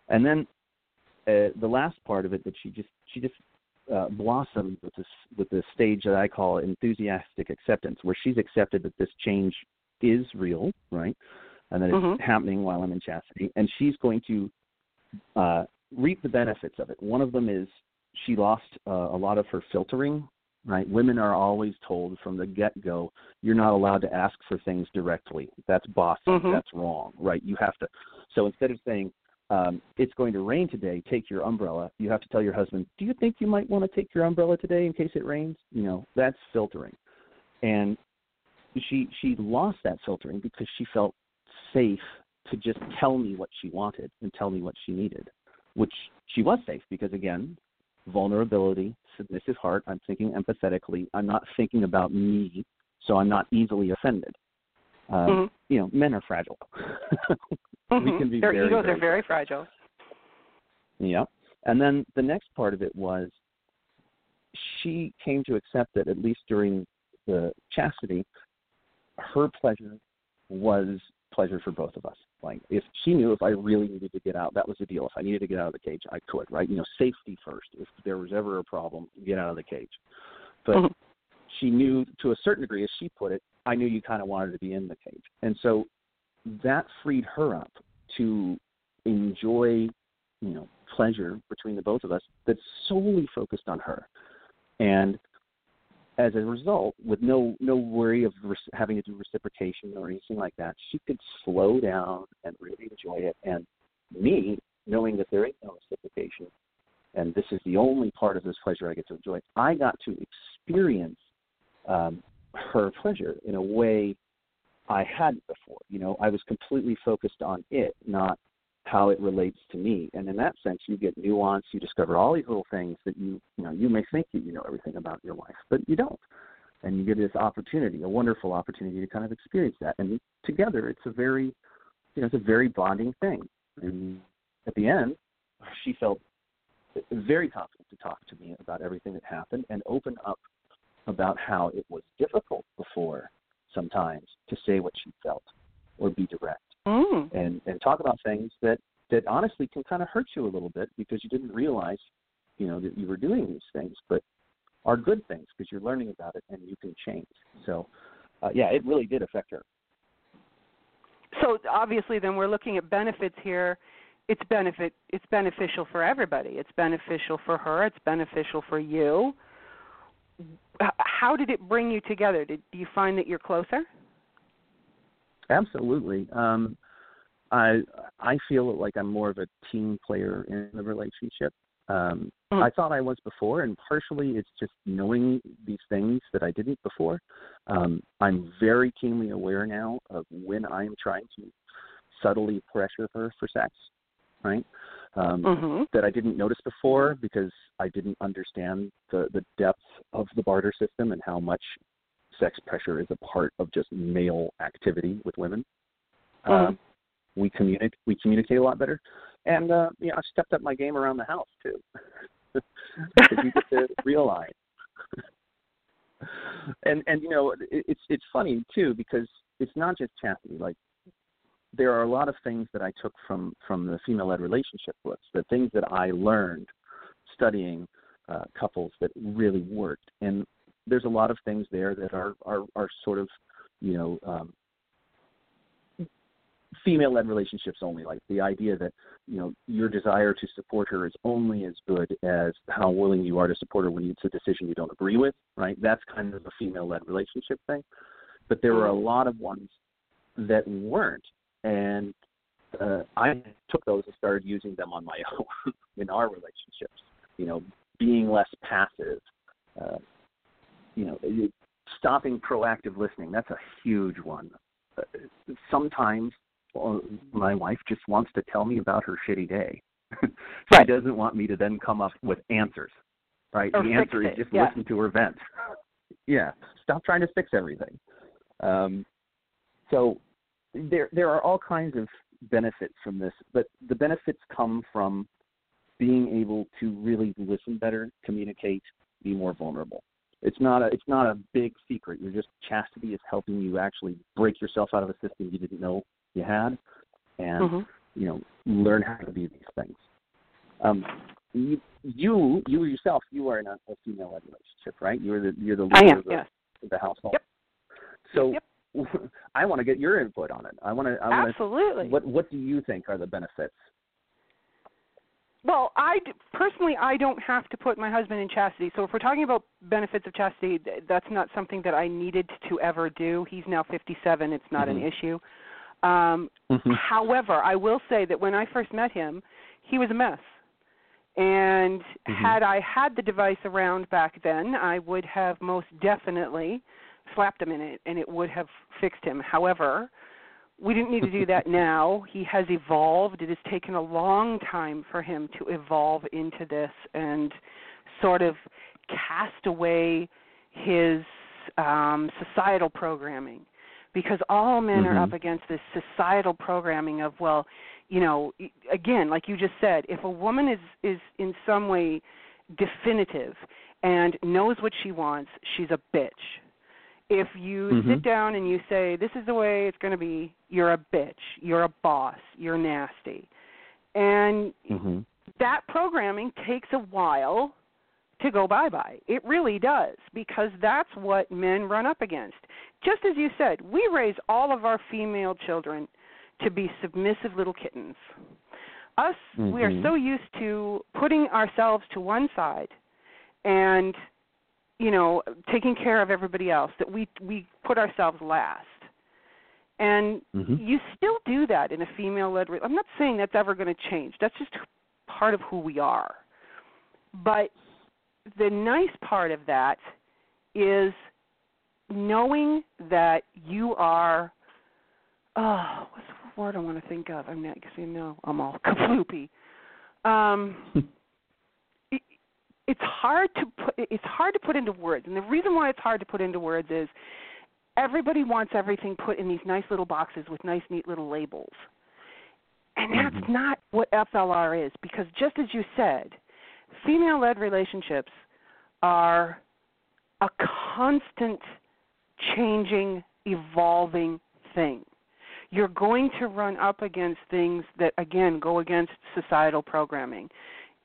Speaker 9: And then uh, the last part of it that she just she just uh, blossomed with this with the stage that I call enthusiastic acceptance, where she's accepted that this change is real, right, and that it's
Speaker 3: Mhm.
Speaker 9: happening while I'm in chastity, and she's going to uh, reap the benefits of it. One of them is she lost uh, a lot of her filtering. Right, women are always told from the get-go, you're not allowed to ask for things directly. That's bossy.
Speaker 3: Mhm.
Speaker 9: That's wrong. Right? You have to. So instead of saying, um, it's going to rain today, take your umbrella. You have to tell your husband, do you think you might want to take your umbrella today in case it rains? You know, that's filtering. And she she lost that filtering because she felt safe to just tell me what she wanted and tell me what she needed, which she was safe because again, vulnerability, submissive heart. I'm thinking empathetically. I'm not thinking about me, so I'm not easily offended. Um,
Speaker 3: Mhm.
Speaker 9: You know, men are fragile. we
Speaker 3: Mhm.
Speaker 9: can be
Speaker 3: Their
Speaker 9: very,
Speaker 3: egos
Speaker 9: very
Speaker 3: are very fragile.
Speaker 9: yeah. And then the next part of it was she came to accept that at least during the chastity, her pleasure was pleasure for both of us. Like if she knew if I really needed to get out, that was the deal. If I needed to get out of the cage, I could, right? You know, safety first. If there was ever a problem, get out of the cage. but
Speaker 3: Mhm.
Speaker 9: she knew to a certain degree, as she put it, I knew you kind of wanted to be in the cage, and so that freed her up to enjoy, you know, pleasure between the both of us that's solely focused on her, and as a result, with no no worry of re- having to do reciprocation or anything like that, she could slow down and really enjoy it. And me, knowing that there is no reciprocation, and this is the only part of this pleasure I get to enjoy, I got to experience um, her pleasure in a way I hadn't before. You know, I was completely focused on it, not how it relates to me. And in that sense, you get nuance. You discover all these little things that you, you know, you may think that you know everything about your wife, but you don't. And you get this opportunity, a wonderful opportunity to kind of experience that. And together, it's a very, you know, it's a very bonding thing. And at the end, she felt very confident to talk to me about everything that happened and open up about how it was difficult before sometimes to say what she felt or be direct
Speaker 3: Mm.
Speaker 9: and and talk about things that that honestly can kind of hurt you a little bit because you didn't realize you know that you were doing these things but are good things because you're learning about it and you can change so uh, yeah it really did affect her
Speaker 3: So obviously, then we're looking at benefits here. It's benefit. It's beneficial for everybody. It's beneficial for her. It's beneficial for you. How did it bring you together? Did do you find that you're closer?
Speaker 9: Absolutely um i i feel like i'm more of a team player in the relationship um
Speaker 3: Mm.
Speaker 9: i thought i was before and partially it's just knowing these things that i didn't before um i'm very keenly aware now of when i'm trying to subtly pressure her for sex right um
Speaker 3: Mm-hmm.
Speaker 9: that I didn't notice before because I didn't understand the the depth of the barter system and how much sex pressure is a part of just male activity with women.
Speaker 3: Mhm.
Speaker 9: Um, we communicate we communicate a lot better, and uh, you know I stepped up my game around the house too. because you get to realize. and and you know it, it's it's funny too because it's not just chastity like there are a lot of things that I took from from the female led relationship books, the things that I learned studying uh, couples that really worked, and there's a lot of things there that are are are sort of you know um, female led relationships only like the idea that you know your desire to support her is only as good as how willing you are to support her when it's a decision you don't agree with right that's kind of a female led relationship thing but there were a lot of ones that weren't and uh, I took those and started using them on my own in our relationships. You know, being less passive. Uh, you know, stopping proactive listening. That's a huge one. Uh, sometimes well, my wife just wants to tell me about her shitty day. she
Speaker 3: Right.
Speaker 9: doesn't want me to then come up with answers. Right?
Speaker 3: Or
Speaker 9: the answer is just
Speaker 3: yeah.
Speaker 9: listen to her vent. yeah. Stop trying to fix everything. Um, so there there are all kinds of benefits from this, but the benefits come from being able to really listen better, communicate, be more vulnerable. It's not a it's not a big secret. You're just chastity is helping you actually break yourself out of a system you didn't know you had, and
Speaker 3: hmm
Speaker 9: you know learn how to be these things. Um, you you you yourself you are in a, a female led relationship, right? You're the you're the
Speaker 3: I
Speaker 9: leader
Speaker 3: am.
Speaker 9: of the,
Speaker 3: Yes.
Speaker 9: the household.
Speaker 3: Yep.
Speaker 9: So
Speaker 3: Yep.
Speaker 9: I want to get your input on it. I want to. I want to.
Speaker 3: Absolutely.
Speaker 9: What What do you think are the benefits?
Speaker 3: Well, I personally I don't have to put my husband in chastity. So if we're talking about benefits of chastity, that's not something that I needed to ever do. He's now 57. It's not an
Speaker 9: Mhm.
Speaker 3: issue. Um, However, I will say that when I first met him, he was a mess. And
Speaker 9: Mhm.
Speaker 3: had I had the device around back then, I would have most definitely slapped him in it and it would have fixed him. However, we didn't need to do that now. He has evolved. It has taken a long time for him to evolve into this and sort of cast away his um, societal programming. Because all men
Speaker 9: Mhm.
Speaker 3: are up against this societal programming of, well, you know, again, like you just said, if a woman is is in some way definitive and knows what she wants, she's a bitch. If you
Speaker 9: Mhm.
Speaker 3: sit down and you say, "This is the way it's going to be," you're a bitch. You're a boss. You're nasty. And
Speaker 9: Mm-hmm.
Speaker 3: that programming takes a while to go bye bye. It really does because that's what men run up against. Just as you said, we raise all of our female children to be submissive little kittens. Us, mm-hmm. we are
Speaker 9: Mm-hmm.
Speaker 3: so used to putting ourselves to one side and you know taking care of everybody else that we we put ourselves last. And
Speaker 9: Mhm.
Speaker 3: you still do that in a female led I'm not saying that's ever going to change. That's just part of who we are. But the nice part of that is knowing that you are oh what's the word I want to think of? I'm not because you know I'm all kaploopy. Um it, it's hard to put it's hard to put into words and the reason why it's hard to put into words is everybody wants everything put in these nice little boxes with nice neat little labels. And that's mm-hmm. not what FLR is because just as you said, female led relationships are a constant changing, evolving thing. You're going to run up against things that, again, go against societal programming.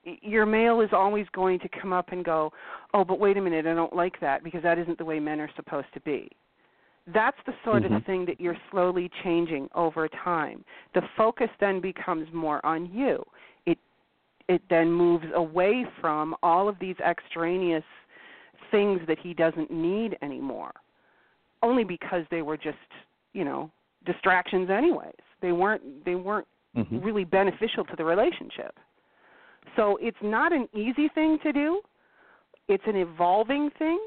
Speaker 3: Your male is always going to come up and go, Oh, but wait a minute, I don't like that because that isn't the way men are supposed to be. That's the sort of
Speaker 9: Mhm.
Speaker 3: thing that you're slowly changing over time. The focus then becomes more on you. It it then moves away from all of these extraneous things that he doesn't need anymore. Only because they were just, you know, distractions anyways. They weren't they weren't
Speaker 9: Mhm.
Speaker 3: really beneficial to the relationship. So it's not an easy thing to do. It's an evolving thing.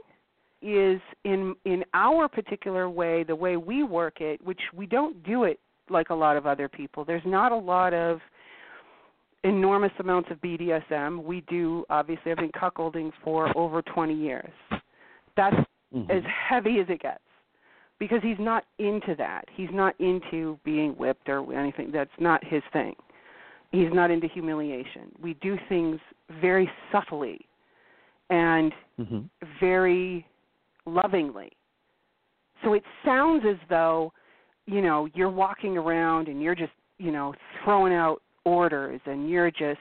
Speaker 3: Is in in our particular way, the way we work it, which we don't do it like a lot of other people. There's not a lot of enormous amounts of BDSM. We do obviously I've been cuckolding for over 20 years. That's
Speaker 9: Mhm.
Speaker 3: as heavy as it gets because he's not into that. He's not into being whipped or anything. That's not his thing. He's not into humiliation. We do things very subtly and
Speaker 9: Mhm.
Speaker 3: very lovingly. So it sounds as though, you know, you're walking around and you're just, you know, throwing out orders and you're just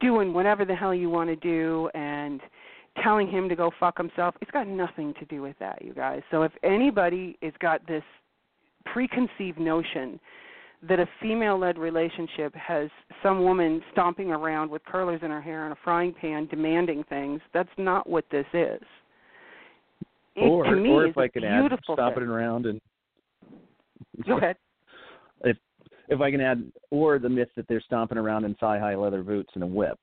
Speaker 3: doing whatever the hell you want to do and telling him to go fuck himself. It's got nothing to do with that, you guys. So if anybody has got this preconceived notion that a female led relationship has some woman stomping around with curlers in her hair and a frying pan demanding things, that's not what this is. It,
Speaker 9: or
Speaker 3: to me,
Speaker 9: or if I can add stomping
Speaker 3: thing.
Speaker 9: around and
Speaker 3: Go ahead.
Speaker 9: if if I can add or the myth that they're stomping around in thigh high leather boots and a whip.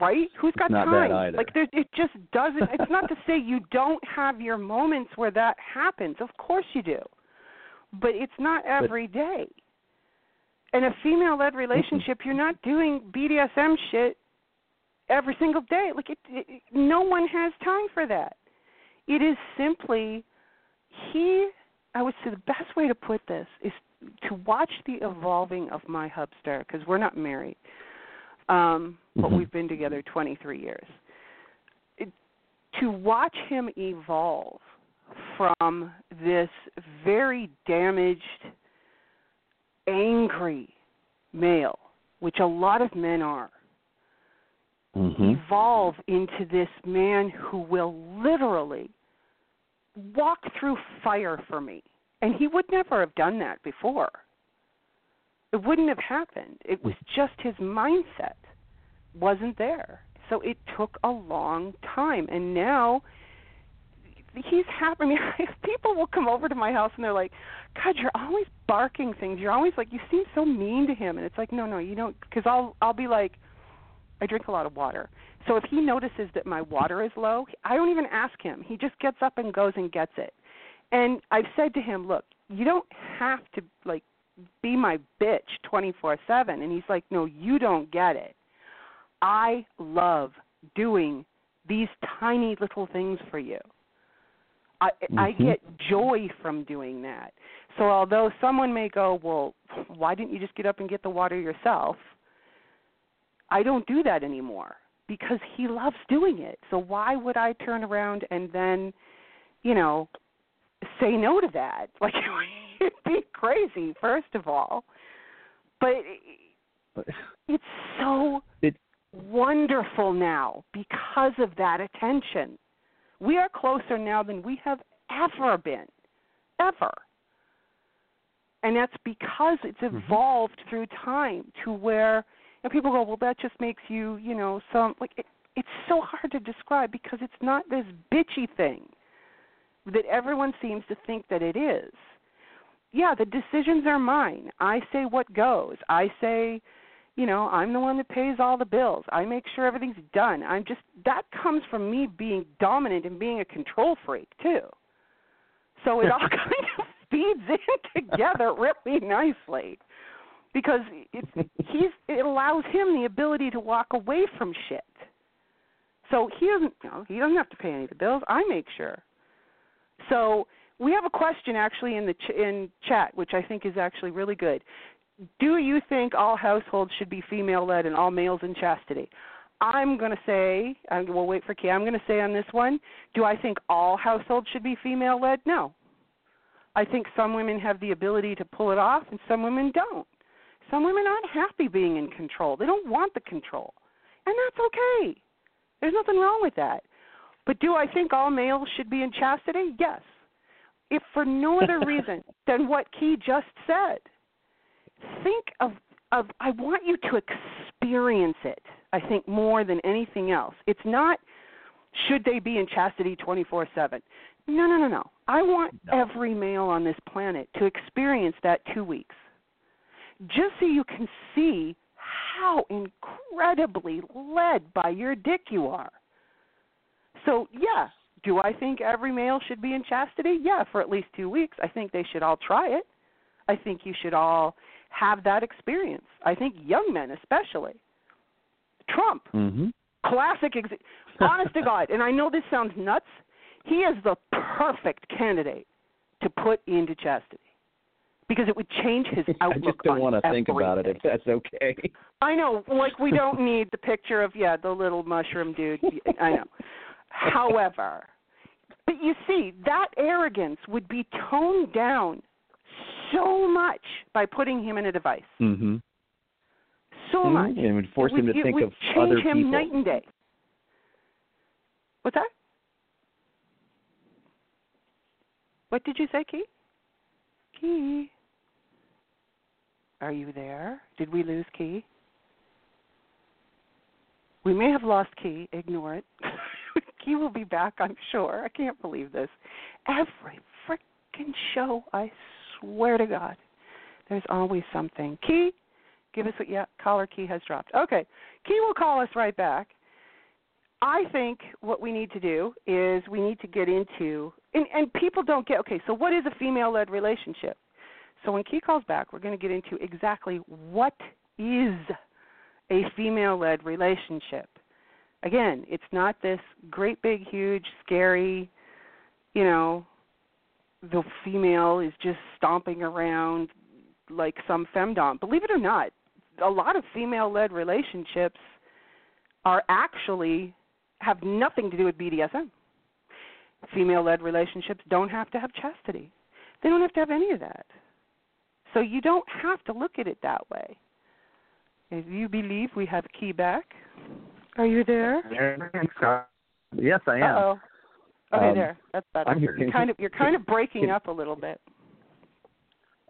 Speaker 3: Right? Who's got
Speaker 9: not
Speaker 3: time? Like there, it just doesn't. It's not to say you don't have your moments where that happens. Of course you do, but it's not every day. In a female-led relationship, you're not doing BDSM shit every single day. Like it, it, no one has time for that. It is simply he. I would say the best way to put this is to watch the evolving of my hubster because we're not married um, but
Speaker 9: Mhm.
Speaker 3: we've been together 23 years. It, to watch him evolve from this very damaged, angry male, which a lot of men are,
Speaker 9: Mm-hmm.
Speaker 3: evolve into this man who will literally walk through fire for me. And he would never have done that before. It wouldn't have happened. It was just his mindset wasn't there. So it took a long time. And now he's happy. I mean, people will come over to my house and they're like, "God, you're always barking things. You're always like, you seem so mean to him." And it's like, no, no, you don't. Because I'll I'll be like, I drink a lot of water. So if he notices that my water is low, I don't even ask him. He just gets up and goes and gets it. And I've said to him, "Look, you don't have to like be my bitch 24/7." And he's like, "No, you don't get it. I love doing these tiny little things for you. I I
Speaker 9: Mhm.
Speaker 3: get joy from doing that. So although someone may go, "Well, why didn't you just get up and get the water yourself?" I don't do that anymore because he loves doing it. So why would I turn around and then, you know, say no to that? Like it'd be crazy, first of all. But it's so
Speaker 9: It-
Speaker 3: wonderful now because of that attention. We are closer now than we have ever been, ever. And that's because it's evolved mm-hmm. through time to where and people go, well, that just makes you, you know, some like it, it's so hard to describe because it's not this bitchy thing that everyone seems to think that it is. Yeah, the decisions are mine. I say what goes. I say, you know, I'm the one that pays all the bills. I make sure everything's done. I'm just that comes from me being dominant and being a control freak too. So it all kind of feeds in together really nicely because it's he's it allows him the ability to walk away from shit. So he doesn't you know, he doesn't have to pay any of the bills. I make sure. So we have a question actually in the ch- in chat which I think is actually really good. Do you think all households should be female led and all males in chastity? I'm going to say, we'll wait for Key. I'm going to say on this one, do I think all households should be female led? No. I think some women have the ability to pull it off and some women don't. Some women aren't happy being in control. They don't want the control. And that's okay. There's nothing wrong with that. But do I think all males should be in chastity? Yes. If for no other reason than what Key just said. Think of of I want you to experience it. I think more than anything else. It's not should they be in chastity 24/7. No, no, no, no. I want no. every male on this planet to experience that 2 weeks just so you can see how incredibly led by your dick you are. So, yeah, do I think every male should be in chastity? Yeah, for at least two weeks. I think they should all try it. I think you should all have that experience. I think young men, especially. Trump,
Speaker 9: mm-hmm.
Speaker 3: classic. Ex- honest to God, and I know this sounds nuts. He is the perfect candidate to put into chastity because it would change his outlook.
Speaker 9: I just don't
Speaker 3: want
Speaker 9: to think about it if that's okay.
Speaker 3: I know, like we don't need the picture of yeah the little mushroom dude. I know. However, but you see that arrogance would be toned down so much by putting him in a device.
Speaker 9: Mm-hmm.
Speaker 3: So
Speaker 9: mm-hmm.
Speaker 3: much.
Speaker 9: It would force
Speaker 3: it
Speaker 9: him
Speaker 3: would,
Speaker 9: to think of
Speaker 3: other
Speaker 9: people.
Speaker 3: Change him night and day. What's that? What did you say, Key? Key. Are you there? Did we lose Key? We may have lost Key. Ignore it. Key will be back, I'm sure. I can't believe this. Every freaking show, I swear to God, there's always something. Key, give us what, yeah. Caller Key has dropped. Okay, Key will call us right back. I think what we need to do is we need to get into and, and people don't get okay. So what is a female-led relationship? So when Key calls back, we're going to get into exactly what is a female led relationship. Again, it's not this great big huge scary, you know, the female is just stomping around like some femdom. Believe it or not, a lot of female led relationships are actually have nothing to do with BDSM. Female led relationships don't have to have chastity. They don't have to have any of that. So you don't have to look at it that way. If you believe we have Key back, are you there?
Speaker 9: Yes, I am.
Speaker 3: Uh-oh. Okay,
Speaker 9: um,
Speaker 3: there. That's better.
Speaker 9: I'm here.
Speaker 3: You're kind of you're kind of breaking up a little bit.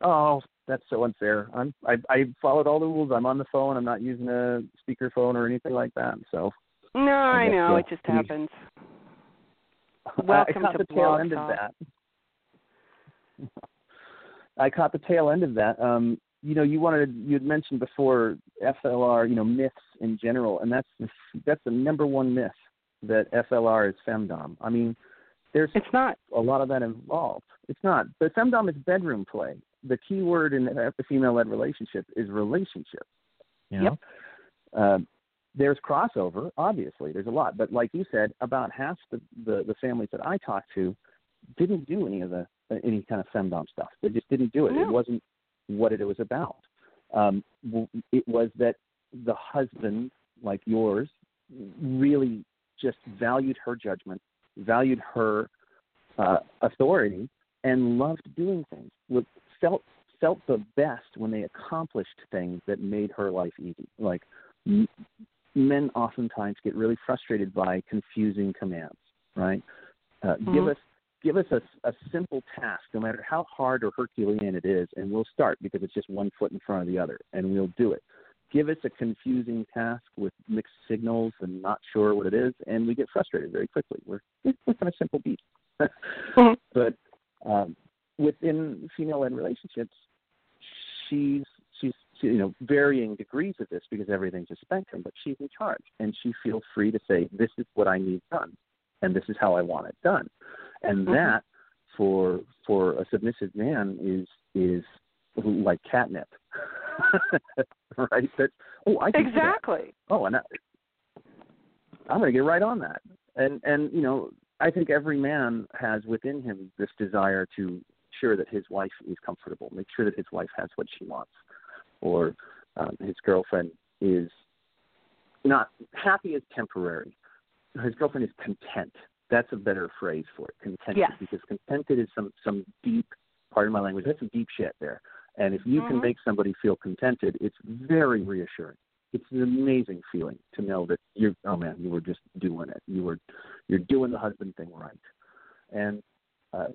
Speaker 9: Oh, that's so unfair. I'm I I followed all the rules. I'm on the phone. I'm not using a speakerphone or anything like that. So.
Speaker 3: No, I,
Speaker 9: I
Speaker 3: know it just happens.
Speaker 9: Welcome
Speaker 3: I caught
Speaker 9: to
Speaker 3: the
Speaker 9: tail end
Speaker 3: Talk.
Speaker 9: of that. I caught the tail end of that. Um, you know, you wanted you had mentioned before FLR, you know, myths in general, and that's the, that's the number one myth that FLR is femdom. I mean, there's
Speaker 3: It's not.
Speaker 9: a lot of that involved. It's not. But femdom is bedroom play. The key word in the female-led relationship is relationship. You know? Uh, there's crossover, obviously. There's a lot, but like you said, about half the, the the families that I talked to didn't do any of the any kind of femdom stuff. They just didn't do it.
Speaker 3: No.
Speaker 9: It wasn't what it was about. Um, it was that the husband, like yours, really just valued her judgment, valued her uh, authority, and loved doing things. Was- Felt felt the best when they accomplished things that made her life easy, like m- men oftentimes get really frustrated by confusing commands, right? Uh,
Speaker 3: Mm-hmm.
Speaker 9: Give us give us a, a simple task, no matter how hard or Herculean it is, and we'll start because it's just one foot in front of the other, and we'll do it. Give us a confusing task with mixed signals and not sure what it is, and we get frustrated very quickly. We're we're kind of simple beasts.
Speaker 3: Mhm.
Speaker 9: But um, within female-led relationships, she's she's she, you know varying degrees of this because everything's a spectrum, but she's in charge and she feels free to say this is what I need done, and this is how I want it done, and
Speaker 3: Mhm.
Speaker 9: that for for a submissive man is is like catnip, right? That oh I can.
Speaker 3: Exactly.
Speaker 9: Oh, and I, I'm going to get right on that. And and you know, I think every man has within him this desire to sure that his wife is comfortable, make sure that his wife has what she wants, or um, his girlfriend is not happy is temporary. His girlfriend is content. That's a better phrase for it. Contented,
Speaker 3: Yes.
Speaker 9: because contented is some some deep. part of my language. That's some deep shit there. And if you can
Speaker 3: Mhm.
Speaker 9: make somebody feel contented, it's very reassuring it's an amazing feeling to know that you're oh man you were just doing it you were you're doing the husband thing right and uh,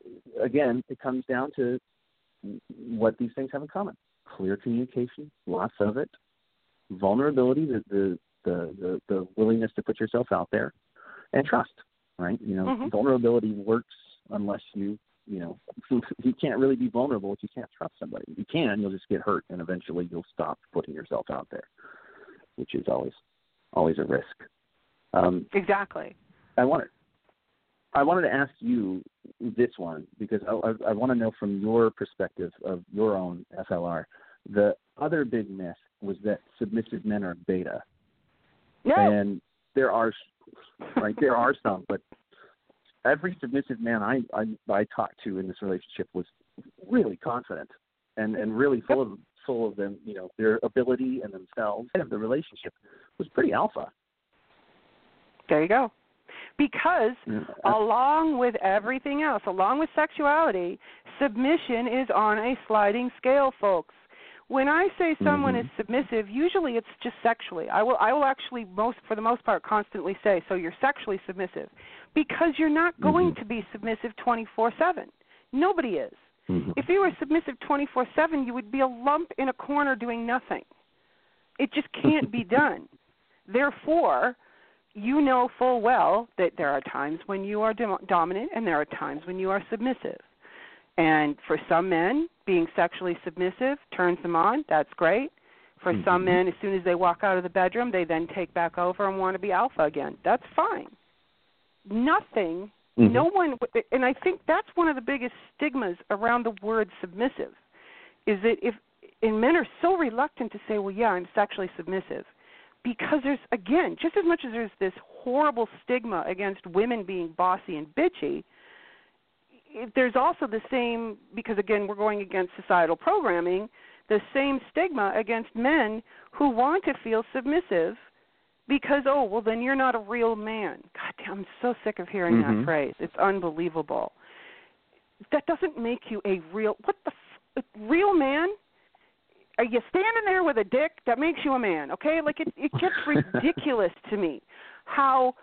Speaker 9: again it comes down to what these things have in common clear communication lots of it vulnerability the the the the, the willingness to put yourself out there and trust right you know
Speaker 3: Mhm.
Speaker 9: vulnerability works unless you you know you can't really be vulnerable if you can't trust somebody If you can you'll just get hurt and eventually you'll stop putting yourself out there which is always always a risk. Um,
Speaker 3: Exactly.
Speaker 9: I wanted I wanted to ask you this one because I, I, I want to know from your perspective of your own FLR. The other big myth was that submissive men are beta,
Speaker 3: No.
Speaker 9: and there are right there are some, but every submissive man I, I I talked to in this relationship was really confident and and really full of full of them, you know, their ability and themselves and the relationship was pretty alpha.
Speaker 3: There you go. Because
Speaker 9: know,
Speaker 3: along with everything else, along with sexuality, submission is on a sliding scale, folks. When I say someone
Speaker 9: Mhm.
Speaker 3: is submissive, usually it's just sexually. I will I will actually most for the most part constantly say, so you're sexually submissive because you're not going
Speaker 9: Mhm.
Speaker 3: to be submissive 24/7. Nobody is.
Speaker 9: Mhm.
Speaker 3: If you were submissive 24/7, you would be a lump in a corner doing nothing. It just can't be done. Therefore, you know full well that there are times when you are dom- dominant and there are times when you are submissive. And for some men, being sexually submissive turns them on. That's great. For some
Speaker 9: Mhm.
Speaker 3: men, as soon as they walk out of the bedroom, they then take back over and want to be alpha again. That's fine. Nothing
Speaker 9: Mhm.
Speaker 3: no one and i think that's one of the biggest stigmas around the word submissive is that if and men are so reluctant to say well yeah i'm sexually submissive because there's again just as much as there's this horrible stigma against women being bossy and bitchy there's also the same because again we're going against societal programming the same stigma against men who want to feel submissive because oh well then you're not a real man. God damn i'm so sick of hearing
Speaker 9: Mhm.
Speaker 3: that phrase. It's unbelievable. That doesn't make you a real what the f- real man? Are you standing there with a dick? That makes you a man okay? Like it it gets ridiculous to me how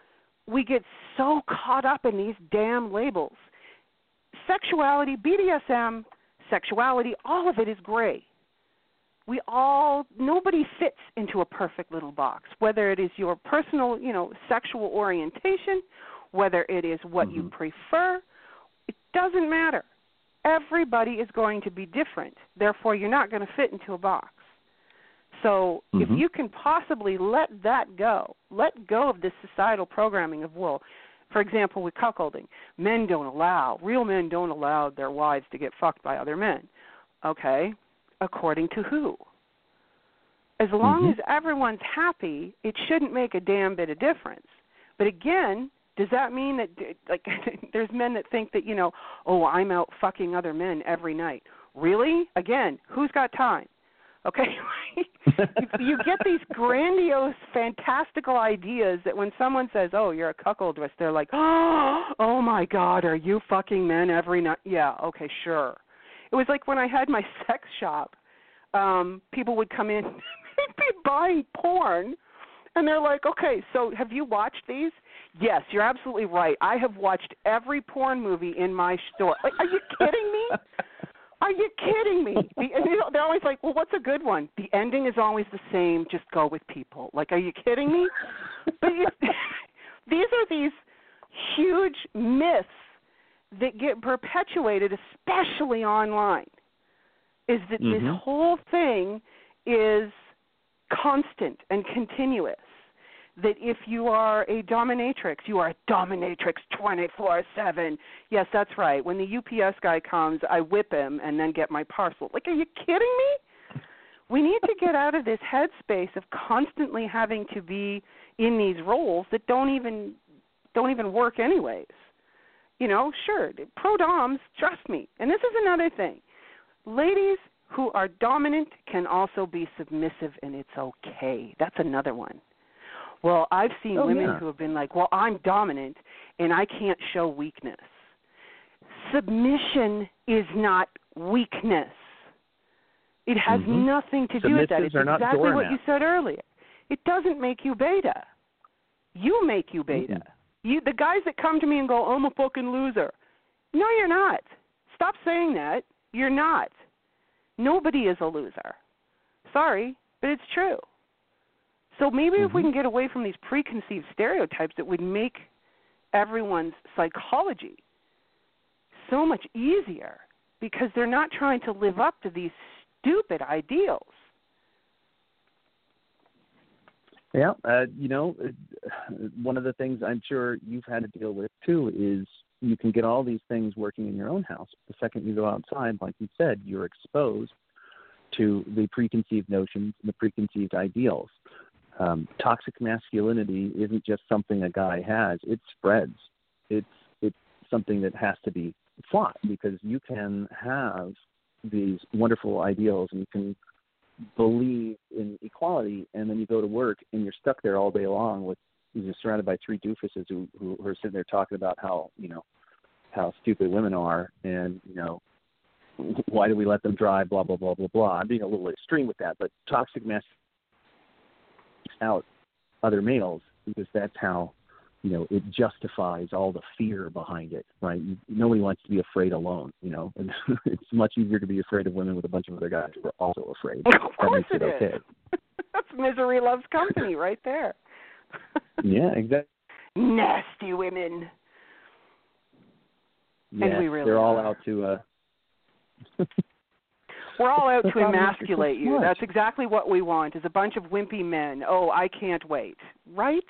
Speaker 3: we get so caught up in these damn labels sexuality bdsm sexuality all of it is gray we all nobody fits into a perfect little box whether it is your personal you know sexual orientation whether it is what you
Speaker 9: Mhm.
Speaker 3: prefer it doesn't matter everybody is going to be different therefore you're not going to fit into a box so if
Speaker 9: Mhm.
Speaker 3: you can possibly let that go let go of this societal programming of well for example with cuckolding men don't allow real men don't allow their wives to get fucked by other men okay according to who? As long
Speaker 9: Mhm.
Speaker 3: as everyone's happy it shouldn't make a damn bit of difference. But again does that mean that like there's men that think that you know oh i'm out fucking other men every night. Really? Again who's got time okay you get these grandiose fantastical ideas that when someone says oh you're a cuckoldress they're like oh my god are you fucking men every night yeah okay sure it was like when i had my sex shop um people would come in they'd be buying porn And they're like, okay, so have you watched these? Yes, you're absolutely right. I have watched every porn movie in my store. Like, are you kidding me? Are you kidding me? The, you know, they're always like, well, what's a good one? The ending is always the same. Just go with people. Like, are you kidding me? But you, these are these huge myths that get perpetuated, especially online. Is that
Speaker 9: mm-hmm.
Speaker 3: this whole thing is constant and continuous? That if you are a dominatrix, you are a dominatrix 24 7. Yes, that's right. When the UPS guy comes, I whip him and then get my parcel. Like, are you kidding me? We need to get out of this headspace of constantly having to be in these roles that don't even don't even work anyways. You know, sure, pro doms, trust me. And this is another thing. Ladies who are dominant can also be submissive and it's okay. That's another one well, I've seen
Speaker 9: oh,
Speaker 3: women
Speaker 9: yeah.
Speaker 3: who have been like, "Well, I'm dominant and I can't show weakness." Submission is not weakness. It has
Speaker 9: mm-hmm.
Speaker 3: nothing to do with that. It's exactly what you said earlier. It doesn't make you beta. You make you beta.
Speaker 9: Mm-hmm.
Speaker 3: You the guys that come to me and go, "I'm a fucking loser." No, you're not. Stop saying that. You're not. Nobody is a loser. Sorry, but it's true. So maybe
Speaker 9: mm-hmm.
Speaker 3: if we can get away from these preconceived stereotypes, it would make everyone's psychology so much easier because they're not trying to live up to these stupid ideals.
Speaker 9: Yeah, uh, you know, one of the things I'm sure you've had to deal with too is you can get all these things working in your own house. The second you go outside, like you said, you're exposed to the preconceived notions and the preconceived ideals um, toxic masculinity isn't just something a guy has; it spreads. It's it's something that has to be fought because you can have these wonderful ideals and you can believe in equality, and then you go to work and you're stuck there all day long with you're surrounded by three doofuses who, who are sitting there talking about how you know how stupid women are and you know why do we let them drive blah blah blah blah blah i'm being a little extreme with that but toxic masculinity out other males because that's how you know it justifies all the fear behind it right? Nobody wants to be afraid alone you know? And it's much easier to be afraid of women with a bunch of other guys who are also afraid.
Speaker 3: Of
Speaker 9: that
Speaker 3: course
Speaker 9: makes it,
Speaker 3: it
Speaker 9: okay.
Speaker 3: That's misery loves company right there.
Speaker 9: Yeah exactly
Speaker 3: nasty women.
Speaker 9: Yeah,
Speaker 3: and we really
Speaker 9: they're all
Speaker 3: are.
Speaker 9: out to uh
Speaker 3: We're all out to emasculate you. That's exactly what we want is a bunch of wimpy men. Oh, I can't wait. Right?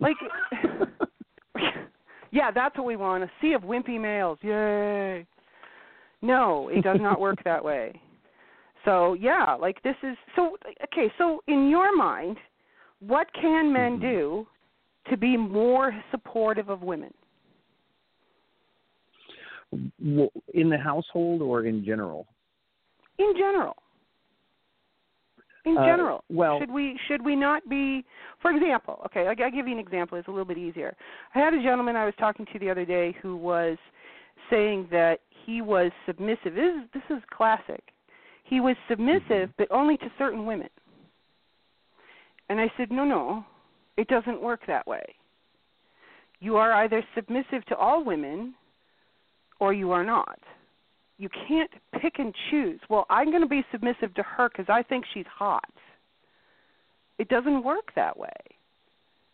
Speaker 3: Like Yeah, that's what we want. A sea of wimpy males. Yay. No, it does not work that way. So, yeah, like this is so okay, so in your mind, what can men
Speaker 9: Mhm.
Speaker 3: do to be more supportive of women?
Speaker 9: In the household or in general
Speaker 3: in general. In
Speaker 9: Uh,
Speaker 3: general.
Speaker 9: well-
Speaker 3: should we should we not be for example okay I, i'll give you an example it's a little bit easier. I had a gentleman i was talking to the other day who was saying that he was submissive. This is, this is classic. He was submissive but only to certain women. And i said no no it doesn't work that way. You are either submissive to all women or you are not you can't pick and choose. Well, I'm going to be submissive to her because I think she's hot. It doesn't work that way.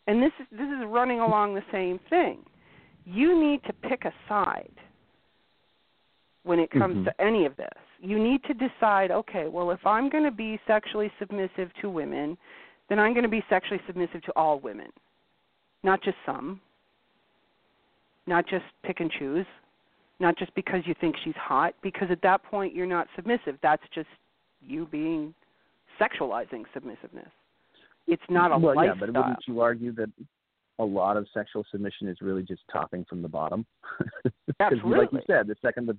Speaker 3: And this is this is running along the same thing. You need to pick a side when it comes
Speaker 9: Mhm.
Speaker 3: to any of this. You need to decide, okay, well, if I'm going to be sexually submissive to women, then I'm going to be sexually submissive to all women, not just some, not just pick and choose not just because you think she's hot, because at that point you're not submissive. That's just you being sexualizing submissiveness. It's not a
Speaker 9: well,
Speaker 3: lifestyle.
Speaker 9: yeah, but wouldn't you argue that a lot of sexual submission is really just topping from the bottom?
Speaker 3: Absolutely.
Speaker 9: like you said, the second the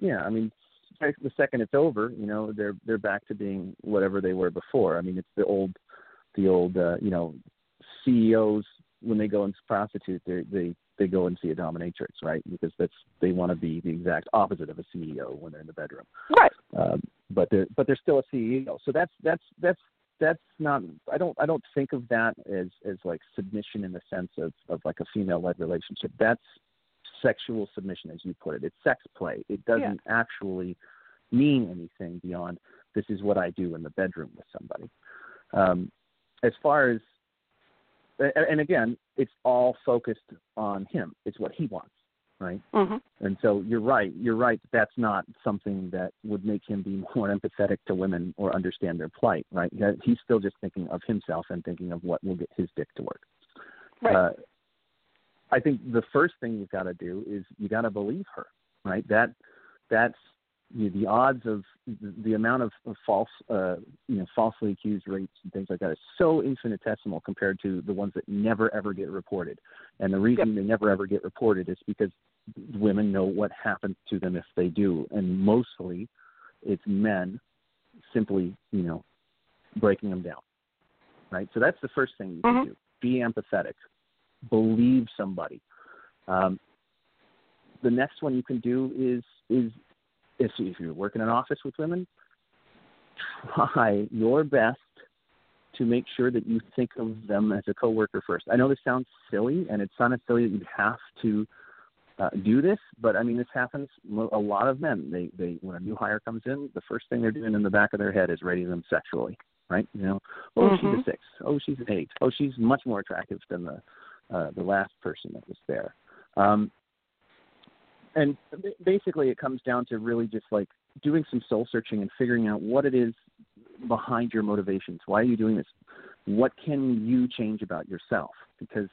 Speaker 9: yeah, I mean, the second it's over, you know, they're they're back to being whatever they were before. I mean, it's the old the old uh, you know CEOs when they go and prostitute, they they they go and see a dominatrix, right? Because that's they want to be the exact opposite of a CEO when they're in the bedroom.
Speaker 3: Right.
Speaker 9: Um, but they're but they're still a CEO. So that's that's that's that's not I don't I don't think of that as as like submission in the sense of of like a female led relationship. That's sexual submission as you put it. It's sex play. It doesn't
Speaker 3: Yeah.
Speaker 9: actually mean anything beyond this is what I do in the bedroom with somebody. Um, as far as a- and again, it's all focused on him. It's what he wants, right?
Speaker 3: Mhm.
Speaker 9: And so you're right. You're right. that That's not something that would make him be more empathetic to women or understand their plight, right? He's still just thinking of himself and thinking of what will get his dick to work.
Speaker 3: Right.
Speaker 9: Uh, I think the first thing you've got to do is you got to believe her, right? That that's you know, the odds of the, the amount of, of false, uh, you know, falsely accused rapes and things like that is so infinitesimal compared to the ones that never ever get reported. And the reason they never ever get reported is because women know what happens to them if they do, and mostly it's men simply, you know, breaking them down. Right. So that's the first thing you can do. Be empathetic. Believe somebody. Um, the next one you can do is is if if you work in an office with women, try your best to make sure that you think of them as a coworker first. I know this sounds silly, and it's not necessarily that you have to uh, do this, but I mean this happens. A lot of men, they they when a new hire comes in, the first thing they're doing in the back of their head is rating them sexually, right? You know, oh she's
Speaker 3: Mhm.
Speaker 9: a six, oh she's an eight, oh she's much more attractive than the uh, the last person that was there. Um, and ba- basically, it comes down to really just like doing some soul searching and figuring out what it is behind your motivations. Why are you doing this? What can you change about yourself? Because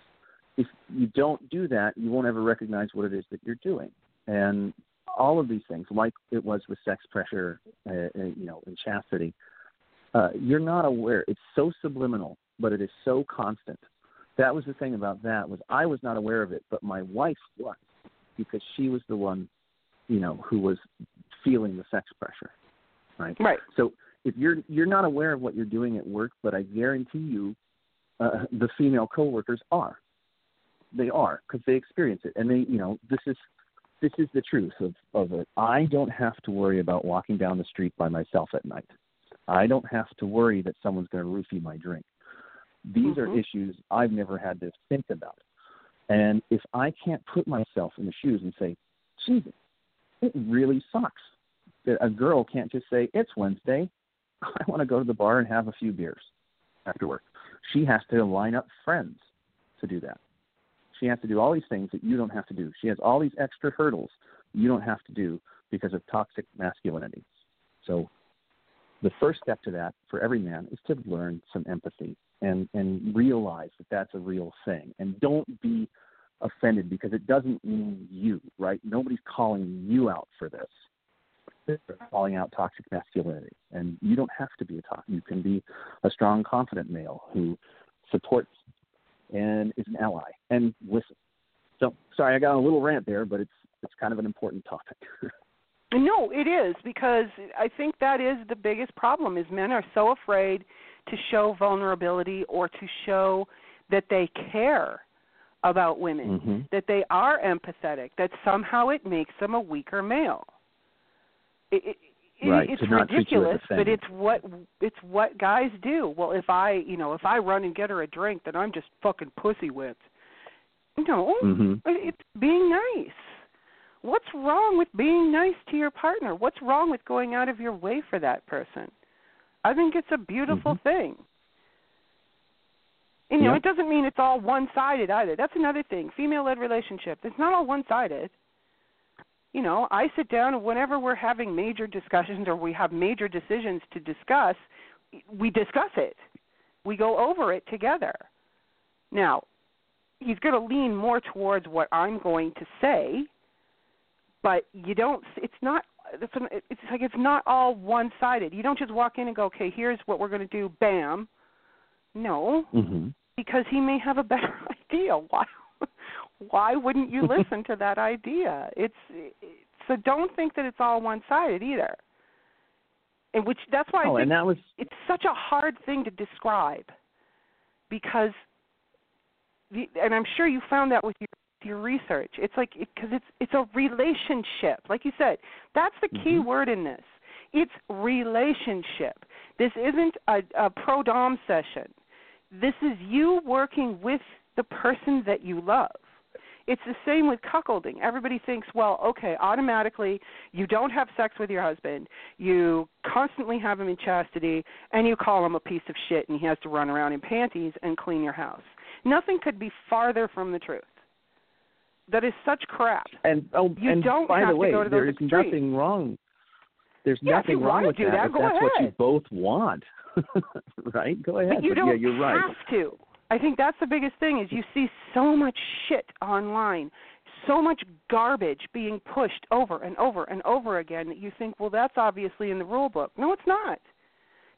Speaker 9: if you don't do that, you won't ever recognize what it is that you're doing. And all of these things, like it was with sex pressure, uh, uh, you know, and chastity, uh, you're not aware. It's so subliminal, but it is so constant. That was the thing about that was I was not aware of it, but my wife was because she was the one, you know, who was feeling the sex pressure, right?
Speaker 3: Right.
Speaker 9: So if you're you're not aware of what you're doing at work, but I guarantee you, uh, the female coworkers are. They are because they experience it, and they, you know, this is this is the truth of of it. I don't have to worry about walking down the street by myself at night. I don't have to worry that someone's going to roofie my drink. These are
Speaker 3: Mhm.
Speaker 9: issues I've never had to think about. And if I can't put myself in the shoes and say, Jesus, it really sucks that a girl can't just say, It's Wednesday. I want to go to the bar and have a few beers after work. She has to line up friends to do that. She has to do all these things that you don't have to do. She has all these extra hurdles you don't have to do because of toxic masculinity. So the first step to that for every man is to learn some empathy and and realize that that's a real thing. And don't be offended because it doesn't mean you right? Nobody's calling you out for this. They're calling out toxic masculinity. And you don't have to be a toxic you can be a strong confident male who supports and is an ally. And listen so sorry i got a little rant there but it's it's kind of an important topic
Speaker 3: No, it is because I think that is the biggest problem is men are so afraid to show vulnerability or to show that they care about women,
Speaker 9: Mhm.
Speaker 3: that they are empathetic, that somehow it makes them a weaker male. It, it,
Speaker 9: Right,
Speaker 3: it's
Speaker 9: to not treat you as a
Speaker 3: ridiculous, but it's what it's what guys do. Well, if I, you know, if I run and get her a drink, then I'm just fucking pussy whipped. No,
Speaker 9: Mhm.
Speaker 3: it's being nice. What's wrong with being nice to your partner? What's wrong with going out of your way for that person? I think it's a beautiful mm-hmm. thing. And, you know, it doesn't mean it's all one sided either. That's another thing. Female led relationship. It's not all one sided. You know, I sit down and whenever we're having major discussions or we have major decisions to discuss, we discuss it. We go over it together. Now, he's going to lean more towards what I'm going to say, but you don't. It's not. It's, like it's not all one-sided. You don't just walk in and go, "Okay, here's what we're going to do." Bam. No,
Speaker 9: Mhm.
Speaker 3: because he may have a better idea. Why? Why wouldn't you listen to that idea? It's it, so don't think that it's all one-sided either. And which that's why I
Speaker 9: Oh,
Speaker 3: think
Speaker 9: and that was
Speaker 3: it's such a hard thing to describe because the, and I'm sure you found that with your your research. It's like because it's it's a relationship. Like you said, that's the key
Speaker 9: Mm-hmm.
Speaker 3: word in this. It's relationship. This isn't a, a pro dom session. This is you working with the person that you love. It's the same with cuckolding. Everybody thinks, well, okay, automatically you don't have sex with your husband, you constantly have him in chastity, and you call him a piece of shit and he has to run around in panties and clean your house. Nothing could be farther from the truth. That is such crap.
Speaker 9: And oh,
Speaker 3: you
Speaker 9: and
Speaker 3: don't
Speaker 9: by
Speaker 3: have
Speaker 9: the way,
Speaker 3: to go to
Speaker 9: there is
Speaker 3: extremes.
Speaker 9: nothing wrong. There's
Speaker 3: Yeah,
Speaker 9: nothing wrong with that,
Speaker 3: that,
Speaker 9: if that's what you both want. right? Go ahead.
Speaker 3: But you
Speaker 9: But
Speaker 3: don't
Speaker 9: yeah, you're right.
Speaker 3: have to. I think that's the biggest thing is you see so much shit online, so much garbage being pushed over and over and over again that you think, well, that's obviously in the rule book. No, it's not.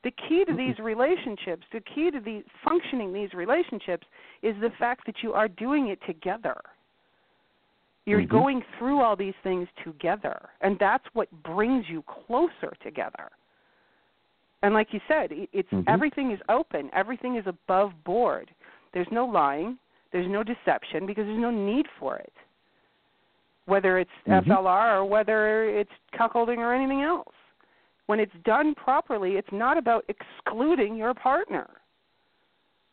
Speaker 3: The key to these relationships, the key to the functioning these relationships is the fact that you are doing it together. You're
Speaker 9: Mhm.
Speaker 3: going through all these things together, and that's what brings you closer together. And like you said, it- it's
Speaker 9: Mhm.
Speaker 3: everything is open, everything is above board. There's no lying, there's no deception because there's no need for it. Whether it's
Speaker 9: Mhm.
Speaker 3: FLR or whether it's cuckolding or anything else. When it's done properly, it's not about excluding your partner.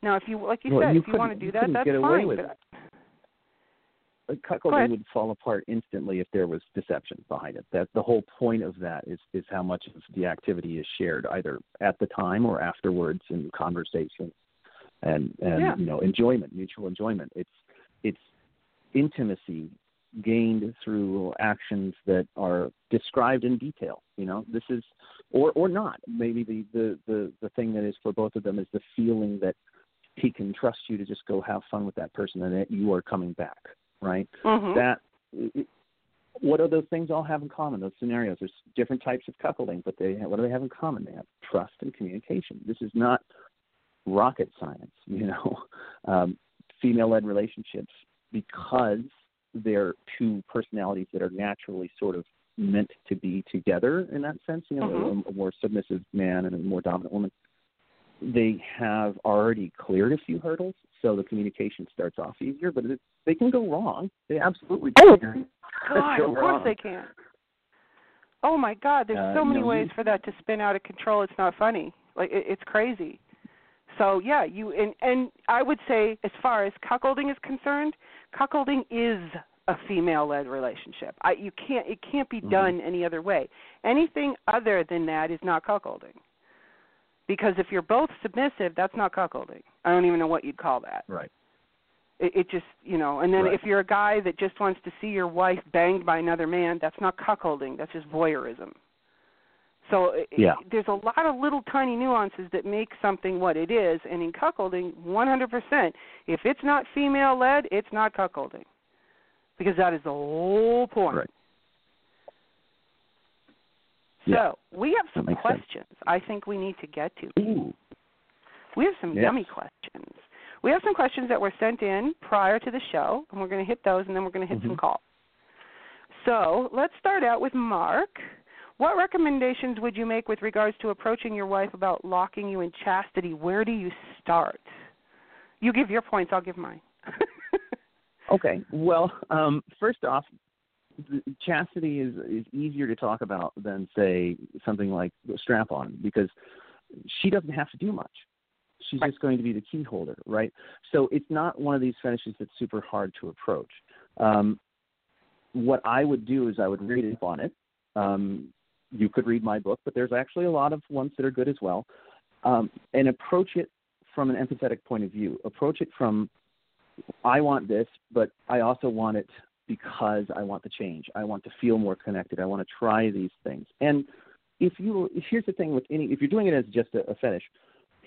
Speaker 3: Now, if you like you
Speaker 9: Well,
Speaker 3: said,
Speaker 9: you
Speaker 3: if you want to do that, that's fine. but
Speaker 9: Uh, Cuckolding
Speaker 3: ahead.
Speaker 9: would fall apart instantly if there was deception behind it. That the whole point of that is is how much of the activity is shared either at the time or afterwards in conversation, and and
Speaker 3: Yeah.
Speaker 9: you know enjoyment, mutual enjoyment. It's it's intimacy gained through actions that are described in detail. You know, this is or or not. Maybe the the the the thing that is for both of them is the feeling that he can trust you to just go have fun with that person and that you are coming back, right?
Speaker 3: Mhm.
Speaker 9: That what do those things all have in common? Those scenarios. There's different types of coupling, but they what do they have in common? They have trust and communication. This is not rocket science, you know. Um, female-led relationships because they're two personalities that are naturally sort of meant to be together in that sense. You know,
Speaker 3: Mhm.
Speaker 9: a, a more submissive man and a more dominant woman. They have already cleared a few hurdles, so the communication starts off easier. But it, they can go wrong. They absolutely can.
Speaker 3: Oh,
Speaker 9: can.
Speaker 3: God,
Speaker 9: go
Speaker 3: of course
Speaker 9: wrong.
Speaker 3: they can. Oh my God, there's
Speaker 9: Uh,
Speaker 3: so many ways for that to spin out of control. It's not funny. Like it, it's crazy. So yeah, you and and I would say as far as cuckolding is concerned, cuckolding is a female-led relationship. I you can't it can't be
Speaker 9: Mhm.
Speaker 3: done any other way. Anything other than that is not cuckolding. Because if you're both submissive, that's not cuckolding. I don't even know what you'd call that.
Speaker 9: Right.
Speaker 3: It, it just, you know, and then
Speaker 9: Right.
Speaker 3: if you're a guy that just wants to see your wife banged by another man, that's not cuckolding. That's just voyeurism. So it,
Speaker 9: Yeah.
Speaker 3: there's a lot of little tiny nuances that make something what it is, and in cuckolding, 100%, if it's not female led, it's not cuckolding, because that is the whole point.
Speaker 9: Right.
Speaker 3: So
Speaker 9: Yeah.
Speaker 3: we have some
Speaker 9: makes sense.
Speaker 3: questions I think we need to get to.
Speaker 9: Ooh.
Speaker 3: We have some
Speaker 9: Yes.
Speaker 3: yummy questions. We have some questions that were sent in prior to the show, and we're going to hit those, and then we're going to hit some
Speaker 9: Mhm.
Speaker 3: calls. So let's start out with Mark. What recommendations would you make with regards to approaching your wife about locking you in chastity? Where do you start? You give your points, I'll give mine.
Speaker 9: Okay. Well, um, first off, chastity is is easier to talk about than say something like strap on because she doesn't have to do much. She's
Speaker 3: Right.
Speaker 9: just going to be the key holder, right? So it's not one of these fetishes that's super hard to approach. Um, what I would do is I would read up on it. Um, you could read my book, but there's actually a lot of ones that are good as well. Um, and approach it from an empathetic point of view. Approach it from I want this, but I also want it because I want the change. I want to feel more connected. I want to try these things. And if you, here's the thing with any, if you're doing it as just a, a fetish,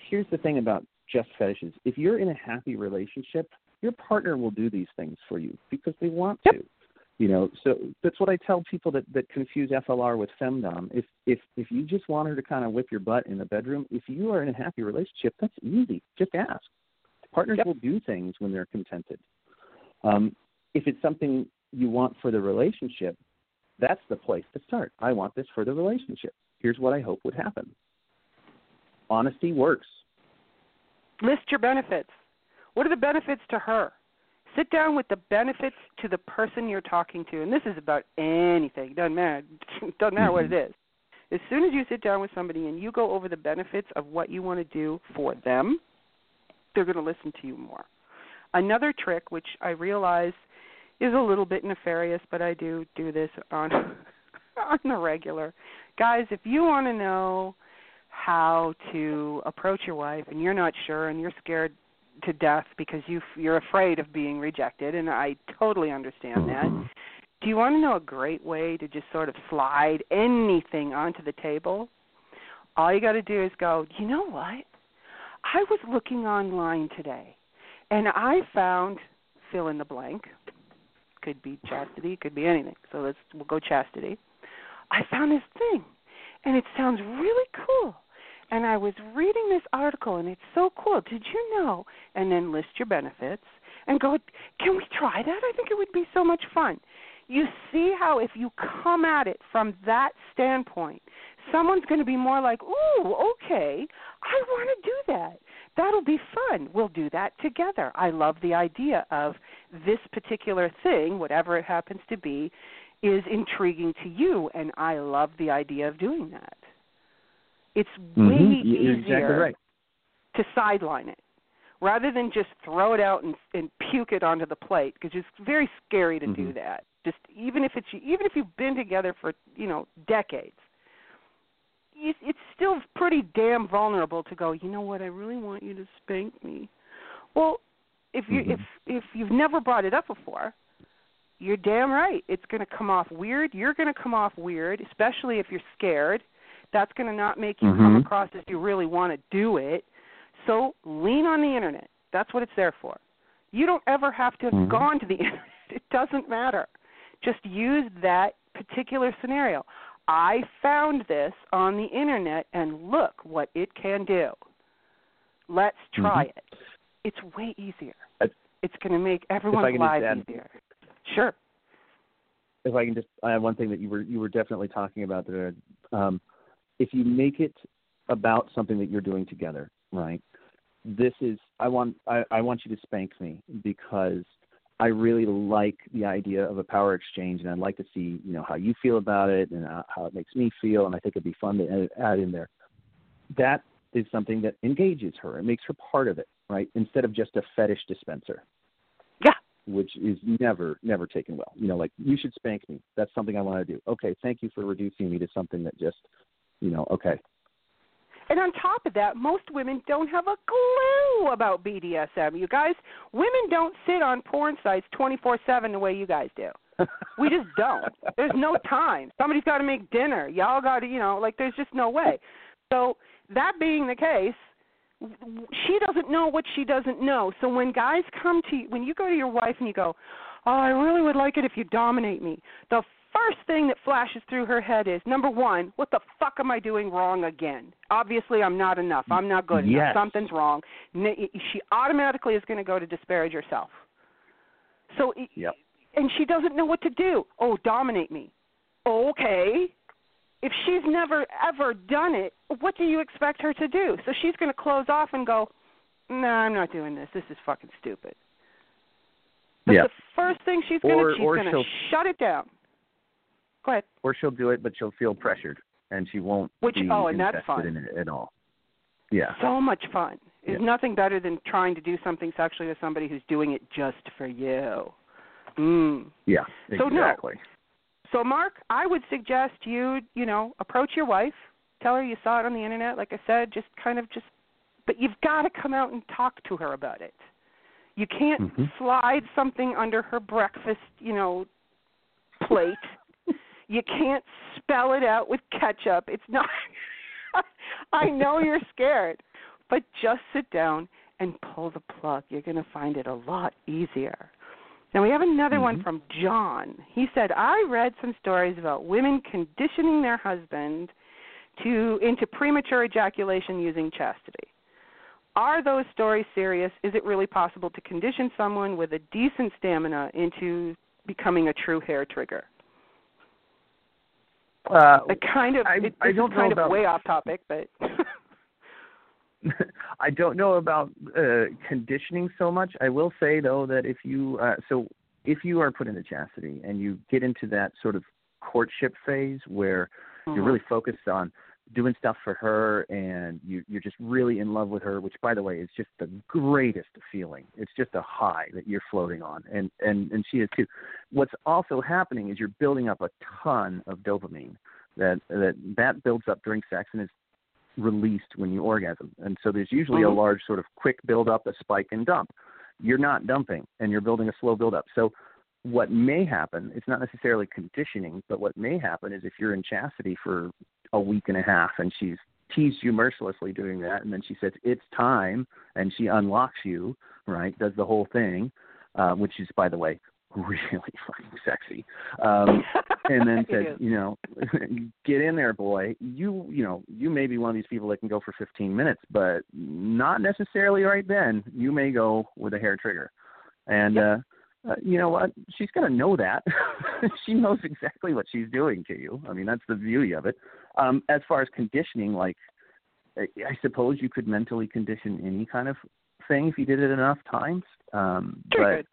Speaker 9: here's the thing about just fetishes. If you're in a happy relationship, your partner will do these things for you because they want to. You know, so that's what I tell people that, that confuse FLR with femdom. If if if you just want her to kind of whip your butt in the bedroom, if you are in a happy relationship, that's easy. Just ask. Partners will do things when they're contented. Um, if it's something you want for the relationship, that's the place to start. I want this for the relationship. Here's what I hope would happen. Honesty works.
Speaker 3: List your benefits. What are the benefits to her? Sit down with the benefits to the person you're talking to, and this is about anything. Doesn't matter. Doesn't matter what it mm-hmm. is. As soon as you sit down with somebody and you go over the benefits of what you want to do for them, they're going to listen to you more. Another trick, which I realize is a little bit nefarious, but I do do this on on the regular. Guys, if you want to know how to approach your wife and you're not sure and you're scared to death because you you're afraid of being rejected and I totally understand that. Mm-hmm. Do you want to know a great way to just sort of slide anything onto the table? All you got to do is go, "You know what? I was looking online today and I found fill in the blank. Could be chastity, could be anything. So let's we'll go chastity. I found this thing and it sounds really cool and I was reading this article and it's so cool. Did you know? And then list your benefits and go, can we try that? I think it would be so much fun. You see how if you come at it from that standpoint, someone's going to be more like, ooh, okay, I want to do that. That'll be fun. We'll do that together. I love the idea of this particular thing, whatever it happens to be, is intriguing to you, and I love the idea of doing that. It's
Speaker 9: Mm-hmm.
Speaker 3: way easier
Speaker 9: exactly right.
Speaker 3: to sideline it rather than just throw it out and, and puke it onto the plate because it's very scary to do
Speaker 9: Mhm.
Speaker 3: that. Just even if it's even if you've been together for you know decades, it's still pretty damn vulnerable to go. You know what? I really want you to spank me. Well, if you
Speaker 9: Mhm.
Speaker 3: if if you've never brought it up before, you're damn right. It's going to come off weird. You're going to come off weird, especially if you're scared. That's going to not make you come
Speaker 9: Mhm.
Speaker 3: across as you really want to do it. So lean on the internet. That's what it's there for. You don't ever have to have
Speaker 9: Mhm.
Speaker 3: gone to the internet. It doesn't matter. Just use that particular scenario. I found this on the internet and look what it can do. Let's try
Speaker 9: Mhm.
Speaker 3: it. It's way easier. It's going to make everyone's lives
Speaker 9: add-
Speaker 3: easier. Sure.
Speaker 9: if I can just I have one thing that you were you were definitely talking about there. Um, if you make it about something that you're doing together, right? This is I want I, I want you to spank me because I really like the idea of a power exchange, and I'd like to see you know how you feel about it and how how it makes me feel, and I think it'd be fun to add- add in there. That is something that engages her. It makes her part of it, right? Instead of just a fetish dispenser
Speaker 3: Yeah.
Speaker 9: which is never never taken well. You know, like you should spank me. That's something I want to do. Okay, thank you for reducing me to something that just, you know, okay.
Speaker 3: And on top of that, most women don't have a clue about BDSM. You guys, women don't sit on porn sites 24/7 the way you guys do. We just don't. There's no time. Somebody's got to make dinner. Y'all got to, you know, like there's just no way. So that being the case, she doesn't know what she doesn't know. So when guys come to you, when you go to your wife and you go, "Oh, I really would like it if you dominate me." The first thing that flashes through her head is number 1, what the fuck am I doing wrong again? Obviously, I'm not enough. I'm not good enough. Something's wrong. She automatically is going to go to disparage herself. So
Speaker 9: Yep.
Speaker 3: and she doesn't know what to do. Oh, dominate me. Okay. If she's never ever done it, what do you expect her to do? So she's going to close off and go, "No, I'm not doing this. This is fucking stupid." But
Speaker 9: Yeah.
Speaker 3: the first thing she's going to she's going to shut it down. Go ahead.
Speaker 9: Or she'll do it, but she'll feel pressured, and she won't
Speaker 3: Which-
Speaker 9: be
Speaker 3: oh, and that's fun.
Speaker 9: in it at all. Yeah.
Speaker 3: So much fun. There's
Speaker 9: Yeah.
Speaker 3: nothing better than trying to do something sexually with somebody who's doing it just for you. Mm.
Speaker 9: Yeah.
Speaker 3: So no.
Speaker 9: Exactly.
Speaker 3: So, Mark, I would suggest you, you know, approach your wife, tell her you saw it on the internet. Like I said, just kind of just, but you've got to come out and talk to her about it. You can't
Speaker 9: Mhm.
Speaker 3: slide something under her breakfast, you know, plate. You can't spell it out with ketchup. It's not. I know you're scared, but just sit down and pull the plug. You're going to find it a lot easier. Now we have another one
Speaker 9: Mhm.
Speaker 3: from John. He said, "I read some stories about women conditioning their husband to into premature ejaculation using chastity. Are those stories serious? Is it really possible to condition someone with a decent stamina into becoming a true hair trigger?"
Speaker 9: Uh,
Speaker 3: I kind of
Speaker 9: I-
Speaker 3: it,
Speaker 9: I don't
Speaker 3: is
Speaker 9: know
Speaker 3: kind
Speaker 9: about-
Speaker 3: of way off topic, but
Speaker 9: I don't know about uh, conditioning so much. I will say though that if you uh, so if you are put into chastity and you get into that sort of courtship phase where you're
Speaker 3: Mhm.
Speaker 9: really focused on doing stuff for her and you you're just really in love with her which by the way is just the greatest feeling. It's just a high that you're floating on and and and she is too. What's also happening is you're building up a ton of dopamine that that that builds up during sex and is released when you orgasm. And so there's usually a mm-hmm. large sort of quick build up a spike and dump. You're not dumping and you're building a slow build up so what may happen it's not necessarily conditioning but what may happen is if you're in chastity for a week and a half and she's teased you mercilessly doing that and then she says it's time and she unlocks you right does the whole thing uh which is by the way really fucking sexy um and then says you know get in there boy. You you know you may be one of these people that can go for 15 minutes but not necessarily right then. You may go with a hair trigger. And uh uh, you know what? She's going to know that. she knows exactly what she's doing to you. I mean, that's the beauty of it. Um, as far as conditioning, like, I, suppose you could mentally condition any kind of thing if you did it enough times. Um,
Speaker 3: Sure
Speaker 9: but.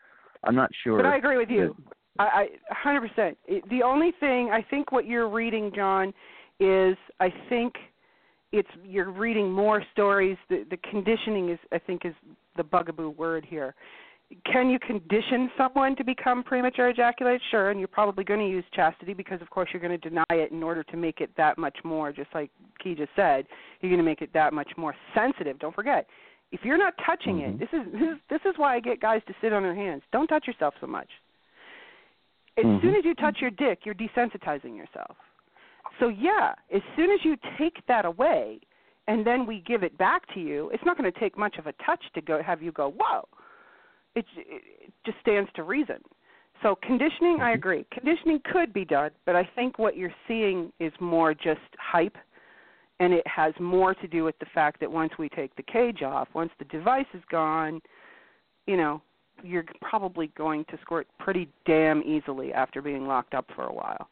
Speaker 9: I'm not sure.
Speaker 3: But I agree with you.
Speaker 9: that-
Speaker 3: I, I 100%. It, the only thing I think what you're reading, John, is I think it's you're reading more stories. The, the conditioning is, I think, is the bugaboo word here. Can you condition someone to become premature ejaculate? Sure, and you're probably going to use chastity because, of course, you're going to deny it in order to make it that much more. Just like Key just said, you're going to make it that much more sensitive. Don't forget, if you're not touching
Speaker 9: Mhm.
Speaker 3: it, this is this is this is why I get guys to sit on their hands. Don't touch yourself so much. As
Speaker 9: Mhm.
Speaker 3: soon as you touch your dick, you're desensitizing yourself. So yeah, as soon as you take that away, and then we give it back to you, it's not going to take much of a touch to go have you go whoa. It, it just stands to reason. So conditioning, I agree. Conditioning could be done, but I think what you're seeing is more just hype, and it has more to do with the fact that once we take the cage off, once the device is gone, you know, you're probably going to squirt pretty damn easily after being locked up for a while.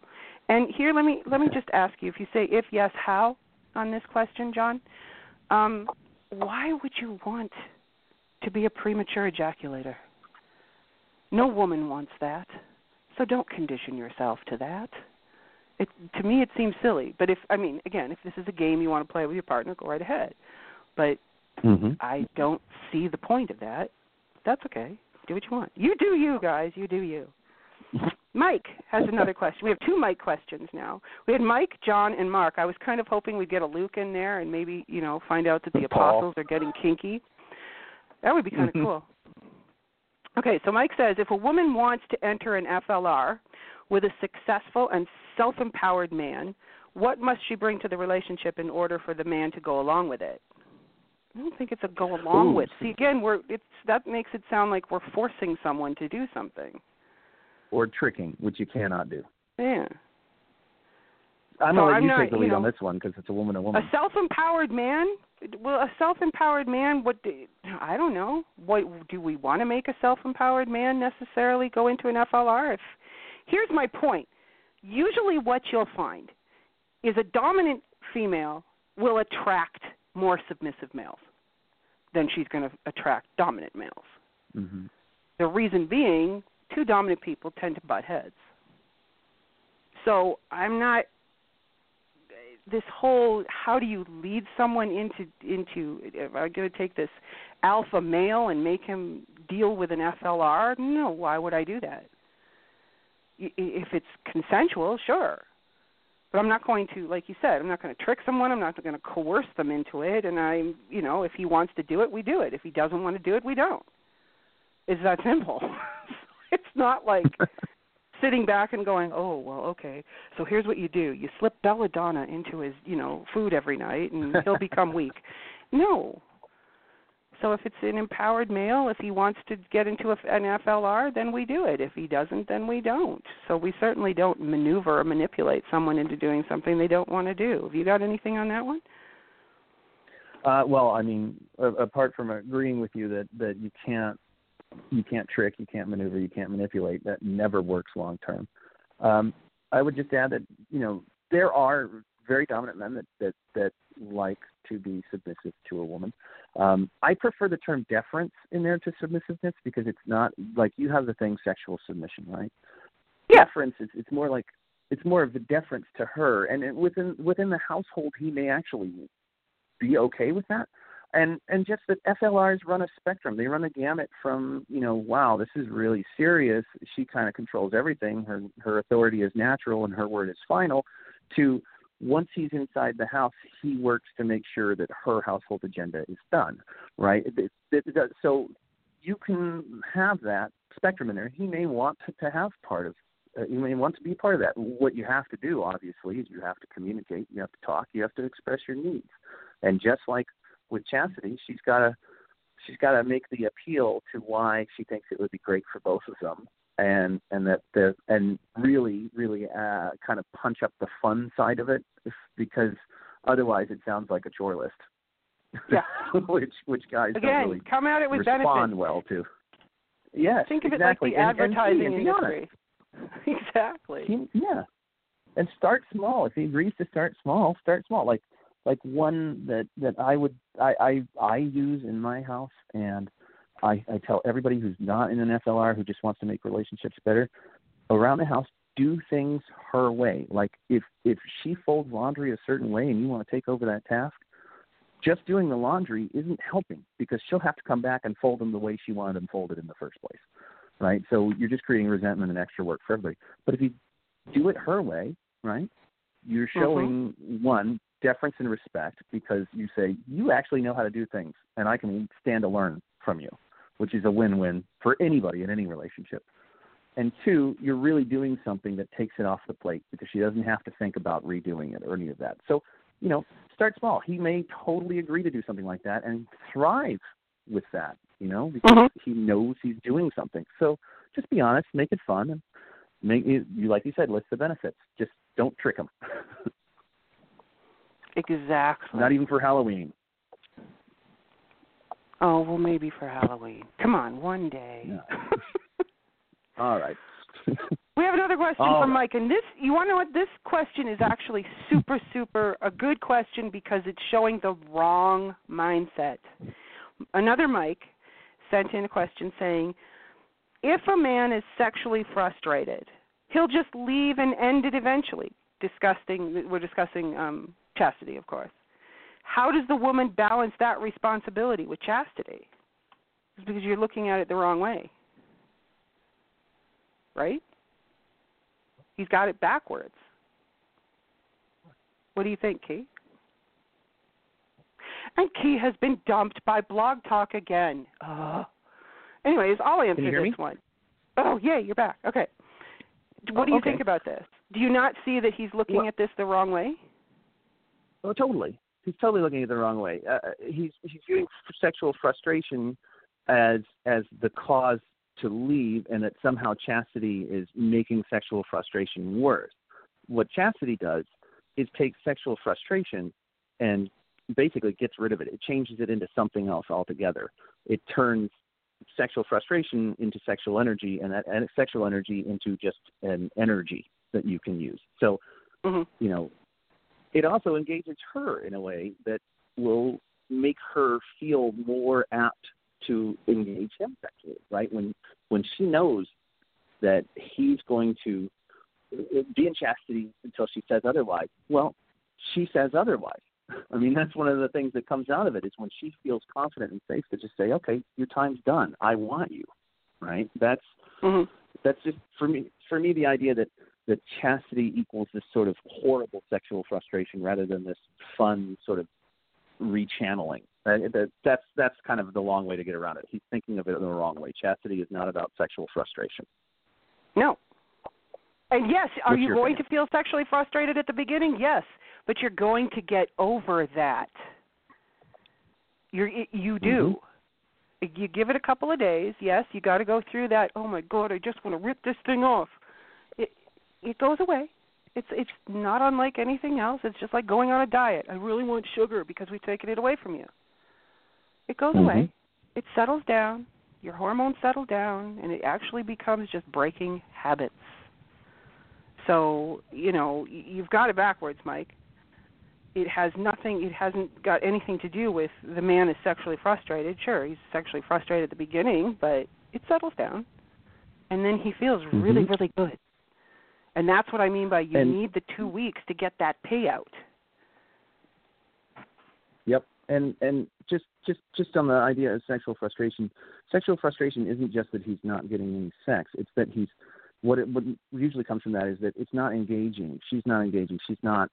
Speaker 3: And here, let me let me just ask you: if you say if yes, how on this question, John? Um, why would you want to be a premature ejaculator? No woman wants that, so don't condition yourself to that. It, to me, it seems silly. But if I mean, again, if this is a game you want to play with your partner, go right ahead. But
Speaker 9: Mhm.
Speaker 3: I don't see the point of that. That's okay. Do what you want. You do you, guys. You do you. Mike has another question. We have two Mike questions now. We had Mike, John, and Mark. I was kind of hoping we'd get a Luke in there and maybe, you know, find out that the apostles are getting kinky. That would be kind of
Speaker 9: Mhm.
Speaker 3: cool. Okay, so Mike says if a woman wants to enter an FLR with a successful and self empowered man, what must she bring to the relationship in order for the man to go along with it? I don't think it's a go along
Speaker 9: Ooh.
Speaker 3: with. See, again, we're it's that makes it sound like we're forcing someone to do something.
Speaker 9: Or tricking, which you cannot do.
Speaker 3: Yeah.
Speaker 9: I'm
Speaker 3: So
Speaker 9: gonna let
Speaker 3: I'm
Speaker 9: you
Speaker 3: not-
Speaker 9: take the
Speaker 3: you
Speaker 9: lead on this one because it's a woman to woman.
Speaker 3: A self-empowered man? Well, a self-empowered man. What? Do, I don't know. What do we want to make a self-empowered man necessarily go into an FLR? If here's my point. Usually, what you'll find is a dominant female will attract more submissive males than she's going to attract dominant males.
Speaker 9: hmm
Speaker 3: The reason being, two dominant people tend to butt heads. So I'm not this whole how do you lead someone into into am I going to take this alpha male and make him deal with an FLR? No, why would I do that? If it's consensual, sure. But I'm not going to, like you said, I'm not going to trick someone. I'm not going to coerce them into it. And I'm, you know, if he wants to do it, we do it. If he doesn't want to do it, we don't. It's that simple. it's not like sitting back and going, "Oh, well, okay. So here's what you do: you slip belladonna into his, you know, food every night, and he'll become weak." No. So if it's an empowered male, if he wants to get into a, an FLR, then we do it. If he doesn't, then we don't. So we certainly don't maneuver or manipulate someone into doing something they don't want to do. Have you got anything on that one?
Speaker 9: Uh, well, I mean, a- apart from agreeing with you that that you can't you can't trick, you can't maneuver, you can't manipulate. That never works long term. Um, I would just add that you know there are very dominant men that that that like to be submissive to a woman. Um, I prefer the term deference in there to submissiveness because it's not like you have the thing sexual submission, right?
Speaker 3: Yeah.
Speaker 9: Deference is it's more like it's more of a deference to her, and it, within within the household, he may actually be okay with that. And and just that FLRs run a spectrum. They run a gamut from you know, wow, this is really serious. She kind of controls everything. Her her authority is natural, and her word is final. To once he's inside the house, he works to make sure that her household agenda is done, right? It, it, it, so you can have that spectrum in there. He may want to, to have part of, uh, you may want to be part of that. What you have to do, obviously, is you have to communicate, you have to talk, you have to express your needs. And just like with Chastity, she's got to she's got to make the appeal to why she thinks it would be great for both of them and and that the and really really uh kind of punch up the fun side of it because otherwise it sounds like a chore list
Speaker 3: Yeah.
Speaker 9: which which guys
Speaker 3: Again,
Speaker 9: really
Speaker 3: come at it with
Speaker 9: respond
Speaker 3: benefits.
Speaker 9: well to yes
Speaker 3: Think of
Speaker 9: exactly
Speaker 3: it like the
Speaker 9: and, and,
Speaker 3: advertising
Speaker 9: and be honest.
Speaker 3: industry. exactly.
Speaker 9: Yeah, and start small. If he agrees to start small, start small. Like like one that that I would I I, I use in my house, and I I tell everybody who's not in an FLR who just wants to make relationships better around the house. Do things her way. Like if if she folds laundry a certain way and you want to take over that task, just doing the laundry isn't helping because she'll have to come back and fold them the way she wanted them folded in the first place, right? So you're just creating resentment and extra work for everybody. But if you do it her way, right? You're mm-hmm. showing one deference and respect because you say you actually know how to do things, and I can stand to learn from you, which is a win-win for anybody in any relationship. And two, you're really doing something that takes it off the plate because she doesn't have to think about redoing it or any of that. So, you know, start small. He may totally agree to do something like that and thrive with that, you know, because
Speaker 3: Mhm.
Speaker 9: he knows he's doing something. So just be honest, make it fun, and make you like you said, list the benefits. Just don't trick him.
Speaker 3: Exactly.
Speaker 9: Not even for Halloween.
Speaker 3: Oh well, maybe for Halloween. Come on, one day.
Speaker 9: All right.
Speaker 3: We have another question
Speaker 9: All
Speaker 3: from. Mike, and this you want to know what this question is actually super super a good question because it's showing the wrong mindset. Another Mike sent in a question saying, if a man is sexually frustrated, he'll just leave and end it eventually. Disgusting. We're discussing um, chastity, of course. How does the woman balance that responsibility with chastity? It's because you're looking at it the wrong way. Right? He's got it backwards. What do you think, Key? And Key has been dumped by Blog Talk again. Uh. Anyways, I'll answer
Speaker 9: Can you hear
Speaker 3: this
Speaker 9: me?
Speaker 3: one. Oh, yeah, you're back. Okay. What do you
Speaker 9: okay.
Speaker 3: think about this? Do you not see that he's looking
Speaker 9: Well-
Speaker 3: at this the wrong way?
Speaker 9: Oh, totally. He's totally looking at it the wrong way. Uh, he's he's viewing sexual frustration as as the cause to leave, and that somehow chastity is making sexual frustration worse. What chastity does is take sexual frustration and basically gets rid of it. It changes it into something else altogether. It turns sexual frustration into sexual energy, and that and sexual energy into just an energy that you can use. So
Speaker 3: hmm
Speaker 9: you know, it also engages her in a way that will make her feel more apt to engage him sexually, right? When when she knows that he's going to be in chastity until she says otherwise, well, she says otherwise. I mean, that's one of the things that comes out of it is when she feels confident and safe to just say, "Okay, your time's done. I want you." Right? That's
Speaker 3: hmm
Speaker 9: that's just for me for me the idea that that chastity equals this sort of horrible sexual frustration rather than this fun sort of rechanneling. Uh, that, that's that's kind of the long way to get around it. He's thinking of it in the wrong way. Chastity is not about sexual frustration.
Speaker 3: No. And yes, are
Speaker 9: What's
Speaker 3: you going
Speaker 9: opinion?
Speaker 3: to feel sexually frustrated at the beginning? Yes, but you're going to get over that. You're you do. You give it a couple of days. Yes, you got to go through that. Oh my God, I just want to rip this thing off. It goes away. It's it's not unlike anything else. It's just like going on a diet. I really want sugar because we've taken it away from you. It goes
Speaker 9: Mhm.
Speaker 3: away. It settles down. Your hormones settle down, and it actually becomes just breaking habits. So you know you've got it backwards, Mike. It has nothing. It hasn't got anything to do with the man is sexually frustrated. Sure, he's sexually frustrated at the beginning, but it settles down, and then he feels really,
Speaker 9: Mhm.
Speaker 3: really good. And that's what I mean by you
Speaker 9: And-
Speaker 3: need the two weeks to get that payout.
Speaker 9: Yep. And and just just just on the idea of sexual frustration, sexual frustration isn't just that he's not getting any sex. It's that he's what it what usually comes from that is that it's not engaging. She's not engaging. She's not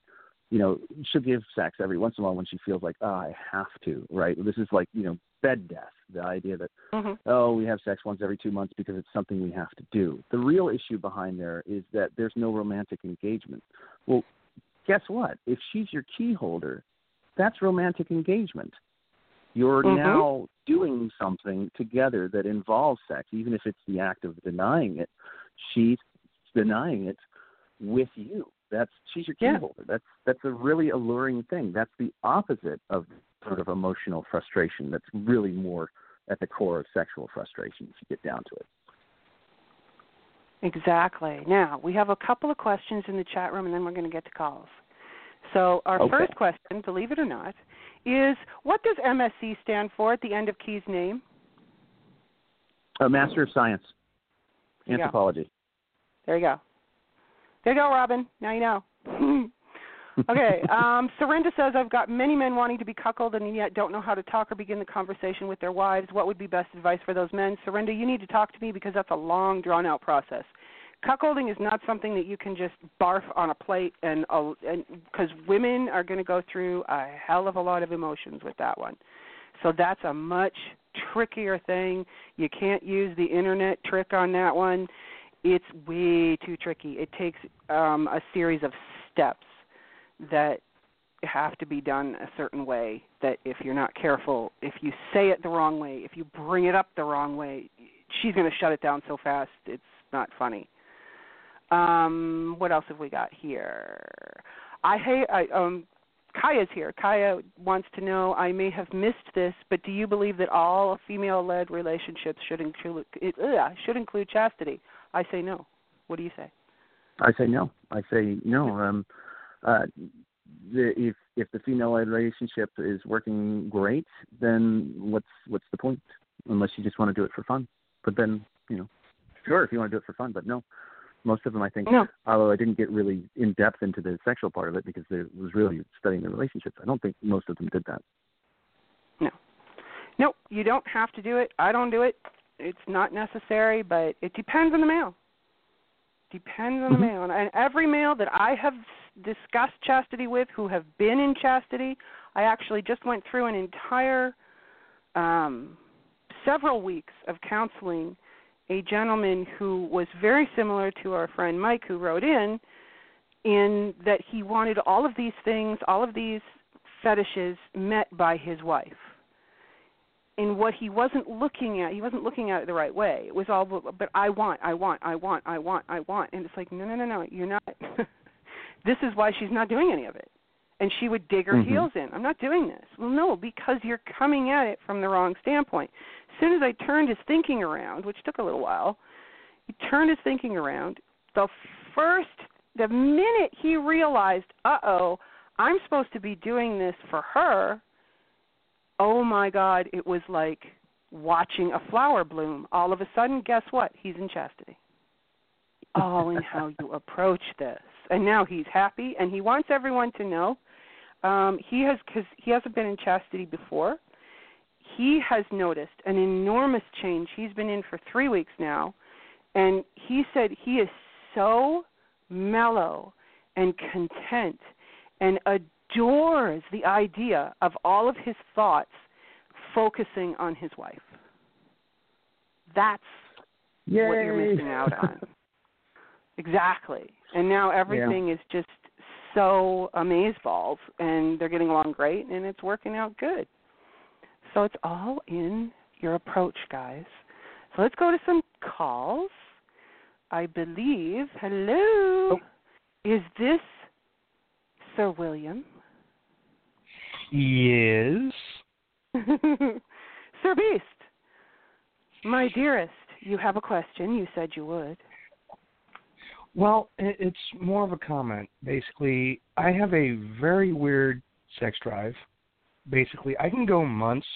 Speaker 9: you know, she'll give sex every once in a while when she feels like, oh, I have to, right? This is like, you know, bed death, the idea that,
Speaker 3: hmm
Speaker 9: oh, we have sex once every two months because it's something we have to do. The real issue behind there is that there's no romantic engagement. Well, guess what? If she's your key holder, that's romantic engagement. You're
Speaker 3: Mhm.
Speaker 9: now doing something together that involves sex, even if it's the act of denying it. She's denying it with you. That's she's your key
Speaker 3: Yeah.
Speaker 9: holder. That's that's a really alluring thing. That's the opposite of sort of emotional frustration. That's really more at the core of sexual frustration if you get down to it.
Speaker 3: Exactly. Now, we have a couple of questions in the chat room and then we're going to get to calls. So, our
Speaker 9: Okay.
Speaker 3: first question, believe it or not, is what does MSc stand for at the end of Key's name?
Speaker 9: A master of science, anthropology.
Speaker 3: There you go. There you go, Robin. Now you know. okay. Um, Serinda says, I've got many men wanting to be cuckolded and yet don't know how to talk or begin the conversation with their wives. What would be best advice for those men? Serinda, you need to talk to me because that's a long, drawn out process. Cuckolding is not something that you can just barf on a plate, and because women are going to go through a hell of a lot of emotions with that one. So that's a much trickier thing. You can't use the internet trick on that one. It's way too tricky. It takes um, a series of steps that have to be done a certain way. That if you're not careful, if you say it the wrong way, if you bring it up the wrong way, she's going to shut it down so fast it's not funny. Um, what else have we got here? I hate. I, um, Kaya's here. Kaya wants to know. I may have missed this, but do you believe that all female-led relationships should include ugh, should include chastity? I say no. What do you say?
Speaker 9: I say no. I say no. Um, uh, the, if if the female-led relationship is working great, then what's what's the point? Unless you just want to do it for fun. But then you know, sure, if you want to do it for fun, but no. Most of them, I think,
Speaker 3: No.
Speaker 9: although I didn't get really in depth into the sexual part of it because it was really studying the relationships. I don't think most of them did that.
Speaker 3: No. No, you don't have to do it. I don't do it. It's not necessary, but it depends on the male. Depends on the
Speaker 9: Mhm.
Speaker 3: male. And, and every male that I have discussed chastity with who have been in chastity, I actually just went through an entire um several weeks of counseling a gentleman who was very similar to our friend Mike who wrote in in that he wanted all of these things, all of these fetishes met by his wife. And what he wasn't looking at, he wasn't looking at it the right way. It was all, but I want, I want, I want, I want, I want. And it's like, no, no, no, no, you're not. this is why she's not doing any of it. And she would dig her
Speaker 9: Mhm.
Speaker 3: heels in. I'm not doing this. Well, no, because you're coming at it from the wrong standpoint. As soon as I turned his thinking around, which took a little while, he turned his thinking around. The first, the minute he realized, uh oh, I'm supposed to be doing this for her, oh my God, it was like watching a flower bloom. All of a sudden, guess what? He's in chastity. All in how you approach this. And now he's happy, and he wants everyone to know. Um, he has, because he hasn't been in chastity before. He has noticed an enormous change. He's been in for three weeks now, and he said he is so mellow and content and adores the idea of all of his thoughts focusing on his wife. That's what you're missing out on. exactly. And now everything is just so amazeballs, and they're getting along great, and it's working out good. So it's all in your approach, guys. So let's go to some calls. I believe. Hello. Oh. Is this Sir William?
Speaker 10: Yes.
Speaker 3: Sir Beast, my dearest, you have a question. You said you would.
Speaker 10: Well, it's more of a comment. Basically, I have a very weird sex drive. Basically, I can go months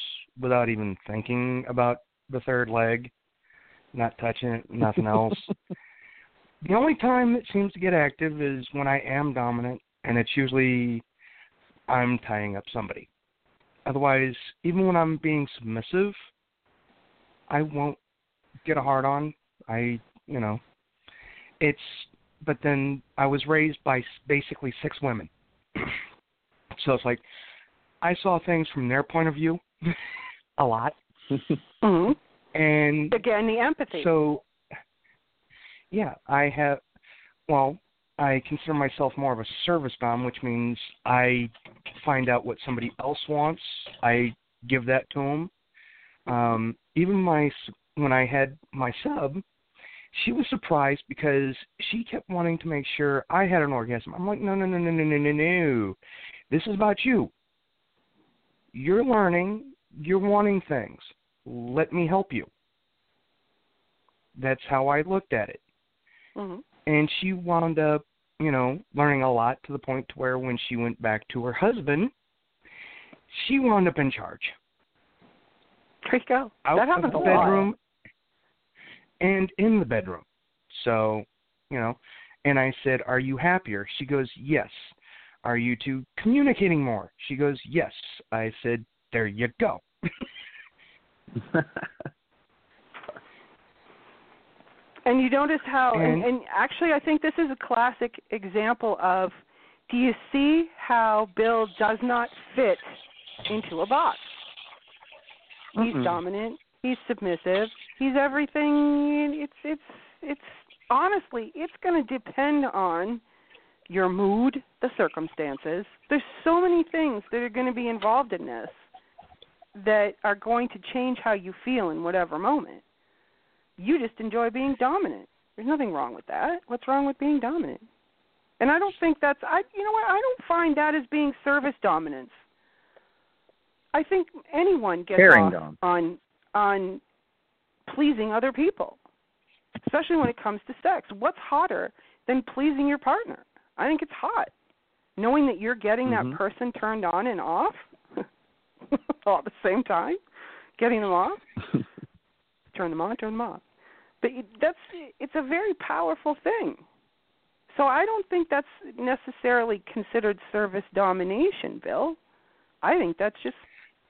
Speaker 10: without even thinking about the third leg, not touching it, nothing else. the only time it seems to get active is when I am dominant, and it's usually I'm tying up somebody. Otherwise, even when I'm being submissive, I won't get a hard on. I, you know, it's. But then I was raised by basically six women, so it's like I saw things from their point of view a lot.
Speaker 3: mm-hmm.
Speaker 10: And
Speaker 3: again, the empathy.
Speaker 10: So, yeah, I have. Well, I consider myself more of a service dom, which means I find out what somebody else wants. I give that to them. Um, even my when I had my sub, she was surprised because she kept wanting to make sure I had an orgasm. I'm like, no, no, no, no, no, no, no, no. This is about you. You're learning. You're wanting things. Let me help you. That's how I looked at it.
Speaker 3: Mm-hmm.
Speaker 10: And she wound up, you know, learning a lot to the point to where when she went back to her husband, she wound up in charge.
Speaker 3: There you go.
Speaker 10: Out
Speaker 3: that happens
Speaker 10: of the
Speaker 3: a lot.
Speaker 10: bedroom and in the bedroom. So, you know, and I said, Are you happier? She goes, Yes. Are you two communicating more? She goes, Yes. I said, There you go.
Speaker 3: and you notice how, and,
Speaker 10: And-
Speaker 3: actually, I think this is a classic example of do you see how Bill does not fit into a box? He's
Speaker 10: Mm-mm.
Speaker 3: dominant. He's submissive. He's everything. It's it's it's honestly, it's going to depend on your mood, the circumstances. There's so many things that are going to be involved in this that are going to change how you feel in whatever moment. You just enjoy being dominant. There's nothing wrong with that. What's wrong with being dominant? And I don't think that's I you know what, I don't find that as being service dominance. I think anyone gets
Speaker 9: Caring
Speaker 3: off
Speaker 9: dom.
Speaker 3: on on pleasing other people, especially when it comes to sex. What's hotter than pleasing your partner? I think it's hot. Knowing that you're getting
Speaker 9: Mhm.
Speaker 3: that person turned on and off all at the same time, getting them off, turn them on, turn them off. But that's it's a very powerful thing. So I don't think that's necessarily considered service domination, Bill. I think that's just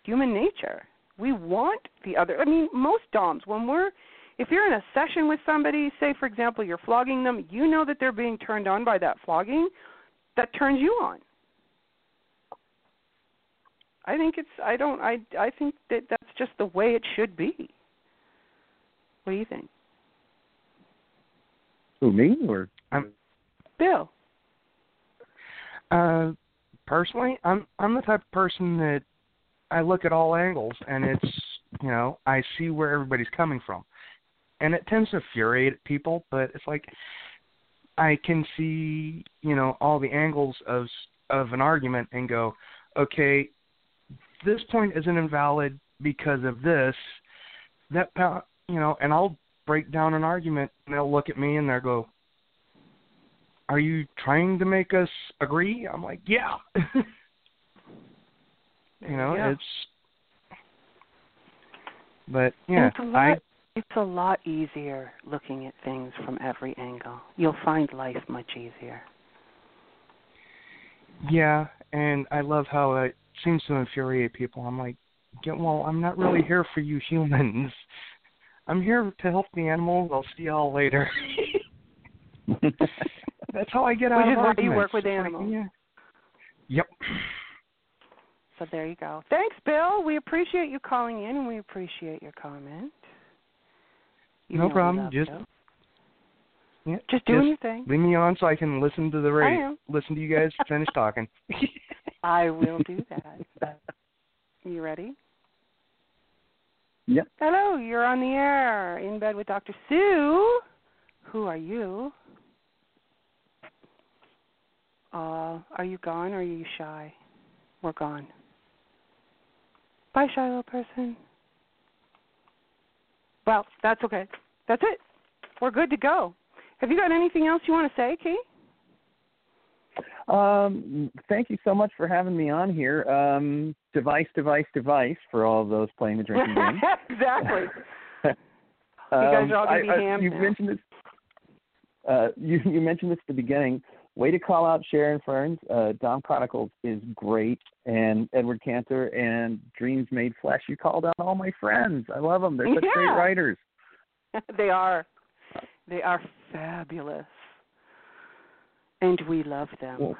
Speaker 3: human nature. We want the other. I mean, most doms when we're if you're in a session with somebody, say for example you're flogging them, you know that they're being turned on by that flogging, that turns you on. I think it's I don't I I think that that's just the way it should be. What do you think?
Speaker 9: Who me or
Speaker 10: I'm
Speaker 3: Bill.
Speaker 10: Uh, personally, I'm I'm the type of person that I look at all angles, and it's you know I see where everybody's coming from, and it tends to infuriate people. But it's like I can see you know all the angles of of an argument and go, okay, this point isn't invalid because of this. That you know, and I'll break down an argument, and they'll look at me and they'll go, are you trying to make us agree? I'm like, yeah. you know,
Speaker 3: Yeah.
Speaker 10: it's but yeah,
Speaker 3: it's a lot,
Speaker 10: I
Speaker 3: it's a lot easier looking at things from every angle. You'll find life much easier.
Speaker 10: yeah, and I love how it seems to infuriate people. I'm like, yeah, well, I'm not really here for you humans. I'm here to help the animals. I'll see y'all later. That's how I get out
Speaker 3: Which
Speaker 10: of
Speaker 3: is why you work with
Speaker 10: like,
Speaker 3: animals.
Speaker 10: yeah. Yep.
Speaker 3: So there you go. Thanks, Bill. We appreciate you calling in and we appreciate your comment. You
Speaker 10: No problem. Just
Speaker 3: Bill.
Speaker 10: yeah,
Speaker 3: Just doing your thing.
Speaker 10: Leave me on so I can listen to the radio. Listen to you guys finish talking.
Speaker 3: I will do that. you ready?
Speaker 9: Yep.
Speaker 3: Hello, you're on the air in bed with Dr. Sue. Who are you? Uh, are you gone or are you shy? We're gone. Bye, shy little person. Well, that's okay. That's it. We're good to go. Have you got anything else you want to say, Key?
Speaker 9: Um, thank you so much for having me on here. Um, device, device, device for all of those playing the drinking game.
Speaker 3: exactly.
Speaker 9: Um,
Speaker 3: guys are all gonna be
Speaker 9: I-
Speaker 3: hammed
Speaker 9: You
Speaker 3: now.
Speaker 9: mentioned it. uh, you you mentioned this at the beginning. Way to call out Sharon Ferns. Uh, Dom Chronicles is great, and Edward Cantor and Dreams Made Flesh. You called out all my friends. I love them. They're such
Speaker 3: Yeah.
Speaker 9: great writers.
Speaker 3: they are. They are fabulous. And we love them.
Speaker 9: Well,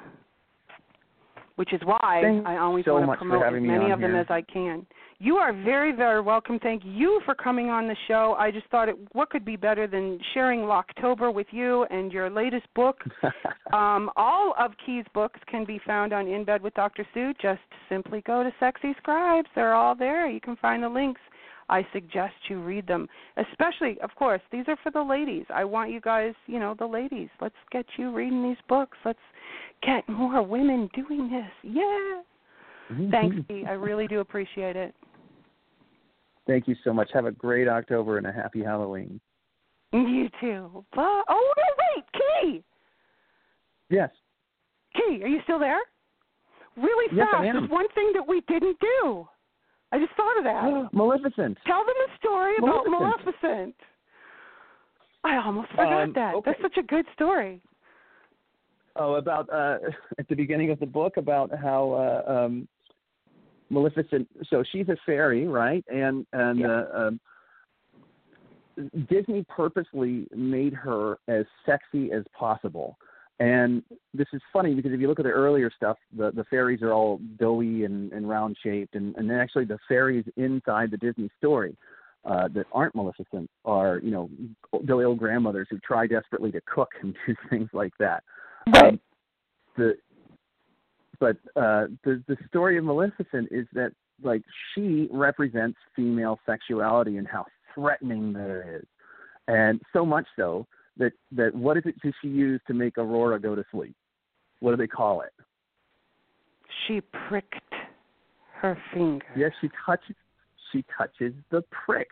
Speaker 3: which is why I always
Speaker 9: so
Speaker 3: want to promote as many of them as I can. You are very, very welcome. Thank you for coming on the show. I just thought it what could be better than sharing Locktober with you and your latest book. um, all of Key's books can be found on In Bed with Dr. Sue. Just simply go to Sexy Scribes. They're all there. You can find the links. I suggest you read them. Especially, of course, these are for the ladies. I want you guys, you know, the ladies. Let's get you reading these books. Let's get more women doing this. Yeah. Thanks, Key. Mm-hmm. I really do appreciate it.
Speaker 9: Thank you so much. Have a great October and a happy Halloween.
Speaker 3: You too. Bye. Oh no, wait, Key.
Speaker 9: Yes.
Speaker 3: Key, are you still there? Really
Speaker 9: Yes,
Speaker 3: fast.
Speaker 9: I am.
Speaker 3: There's one thing that we didn't do. I just thought of that.
Speaker 9: Maleficent.
Speaker 3: Tell them a story about
Speaker 9: Maleficent.
Speaker 3: Maleficent. I almost forgot
Speaker 9: Um,
Speaker 3: that.
Speaker 9: okay.
Speaker 3: That's such a good story.
Speaker 9: Oh, about uh, at the beginning of the book about how uh, um, Maleficent. So she's a fairy, right? And and uh, um, Disney purposely made her as sexy as possible. And this is funny because if you look at the earlier stuff, the the fairies are all doughy and, and round shaped, and and then actually the fairies inside the Disney story uh, that aren't Maleficent are you know doughy old grandmothers who try desperately to cook and do things like that. Um, the but uh, the the story of Maleficent is that like she represents female sexuality and how threatening that is, and so much so that that what is it does she use to make Aurora go to sleep? What do they call it?
Speaker 3: She pricked her finger.
Speaker 9: Yes, she touches she touches the prick.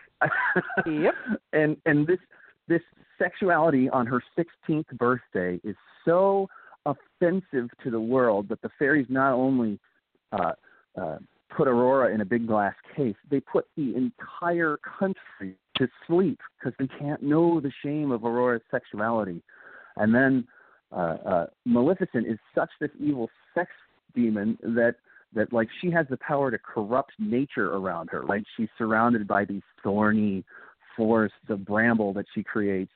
Speaker 3: Yep.
Speaker 9: And and this this sexuality on her 16th birthday is so offensive to the world that the fairies not only uh, uh, put Aurora in a big glass case, they put the entire country to sleep because they can't know the shame of Aurora's sexuality. And then uh, uh, Maleficent is such this evil sex demon that that like she has the power to corrupt nature around her. Like she's surrounded by these thorny forests of bramble that she creates,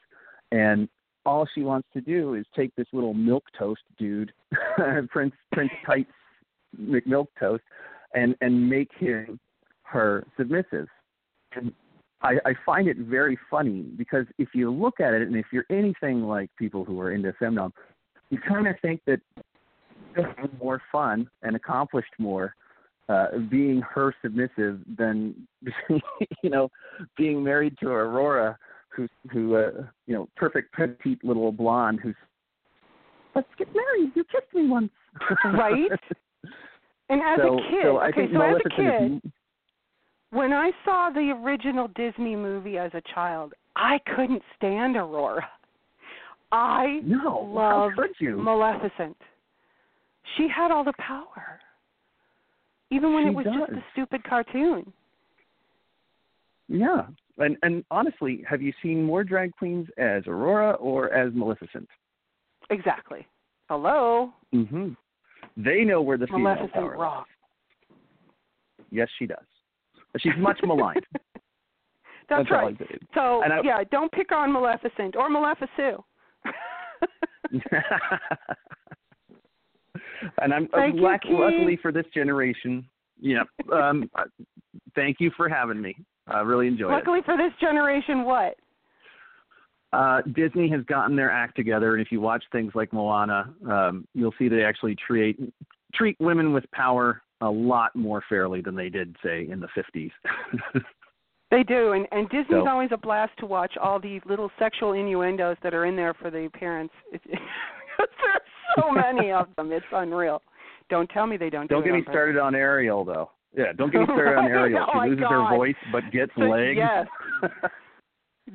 Speaker 9: and all she wants to do is take this little milk toast dude, Prince Prince Tights McMilk Toast, and and making her submissive. And I, I find it very funny because if you look at it, and if you're anything like people who are into femdom, you kind of think that it's more fun and accomplished more uh, being her submissive than you know being married to Aurora, who's who uh, you know perfect petite little blonde who's let's get married. You kissed me once,
Speaker 3: Right? And as
Speaker 9: so,
Speaker 3: a kid,
Speaker 9: so I
Speaker 3: okay,
Speaker 9: think
Speaker 3: so as a kid, when I saw the original Disney movie as a child, I couldn't stand Aurora. I
Speaker 9: No,
Speaker 3: loved? Maleficent. She had all the power, even when
Speaker 9: She
Speaker 3: it was just a stupid cartoon.
Speaker 9: yeah. And and honestly, have you seen more drag queens as Aurora or as Maleficent?
Speaker 3: Exactly. Hello,
Speaker 9: Mm-hmm. They know where the female
Speaker 3: Maleficent
Speaker 9: power lies.
Speaker 3: rock.
Speaker 9: Yes, she does. She's much maligned.
Speaker 3: That's,
Speaker 9: all
Speaker 3: right. So
Speaker 9: I-
Speaker 3: yeah, don't pick on Maleficent or Maleficent.
Speaker 9: and I'm
Speaker 3: Thank you,
Speaker 9: luck-
Speaker 3: Key.
Speaker 9: luckily for this generation. Yeah. Um, uh, thank you for having me. I really enjoyed it.
Speaker 3: Luckily for this generation, what?
Speaker 9: Uh, Disney has gotten their act together, and if you watch things like Moana, um, you'll see they actually treat treat women with power a lot more fairly than they did, say, in the 50s.
Speaker 3: They do, and and Disney's
Speaker 9: So-
Speaker 3: always a blast to watch all the little sexual innuendos that are in there for the parents. It's, there's so many of them. It's unreal. Don't tell me they don't.
Speaker 9: don't
Speaker 3: do
Speaker 9: get
Speaker 3: it
Speaker 9: me
Speaker 3: purpose.
Speaker 9: started on Ariel, though. Yeah, don't get me started on Ariel.
Speaker 3: Oh
Speaker 9: she loses
Speaker 3: God.
Speaker 9: her voice but gets
Speaker 3: So-
Speaker 9: legs.
Speaker 3: Yes.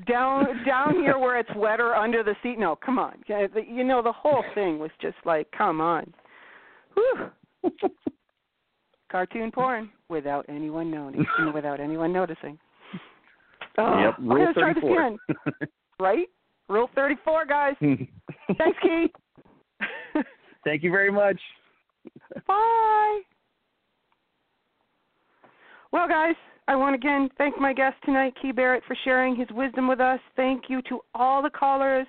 Speaker 3: Down down here where it's wetter under the seat. No, come on. You know the whole thing was just like, come on. Whew. Cartoon porn without anyone knowing, without anyone noticing. Oh,
Speaker 9: Yep, rule
Speaker 3: gonna try this
Speaker 9: 34.
Speaker 3: again. Right? Rule 34, guys. Thanks, Key.
Speaker 9: Thank you very much.
Speaker 3: Bye. Well, guys, I want to again thank my guest tonight, Key Barrett, for sharing his wisdom with us. Thank you to all the callers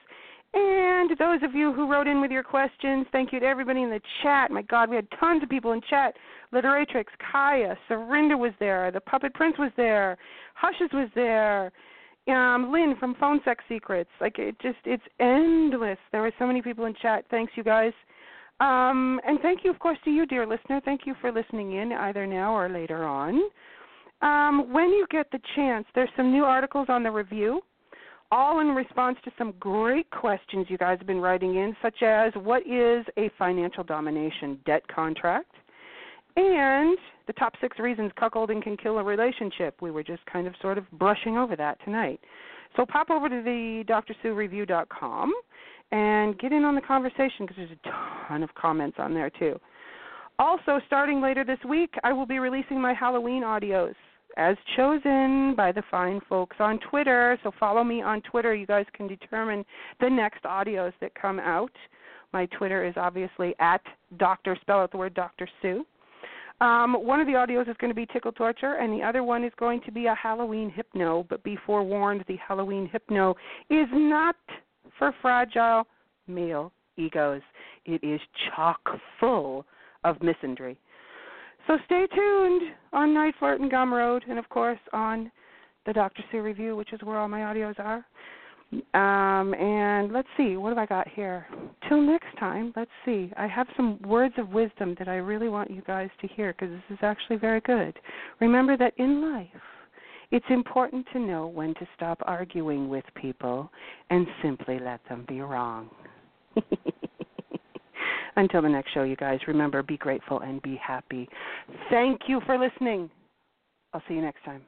Speaker 3: and those of you who wrote in with your questions. Thank you to everybody in the chat. My God, we had tons of people in chat. Literatrix, Kaya, Serinda was there. The Puppet Prince was there. Hushes was there. Um, Lynn from Phone Sex Secrets. Like it just, it's endless. There were so many people in chat. Thanks, you guys. Um, and thank you, of course, to you, dear listener. Thank you for listening in either now or later on. Um, when you get the chance, there's some new articles on the review, all in response to some great questions you guys have been writing in, such as what is a financial domination debt contract? And the top six reasons cuckolding can kill a relationship. We were just kind of sort of brushing over that tonight. So pop over to the drsuereview.com and get in on the conversation because there's a ton of comments on there too. Also, starting later this week, I will be releasing my Halloween audios as chosen by the fine folks on Twitter. So follow me on Twitter. You guys can determine the next audios that come out. My Twitter is obviously at Dr. Spell out the word Dr. Sue. Um, one of the audios is going to be tickle torture, and the other one is going to be a Halloween hypno. But be forewarned, the Halloween hypno is not for fragile male egos. It is chock full of misandry. So stay tuned on NiteFlirt and Gumroad, and of course on the Dr. Sue Review, which is where all my audios are. Um, and let's see, what have I got here? Till next time, let's see. I have some words of wisdom that I really want you guys to hear because this is actually very good. Remember that in life, it's important to know when to stop arguing with people and simply let them be wrong. Until the next show, you guys, remember be grateful and be happy. Thank you for listening. I'll see you next time.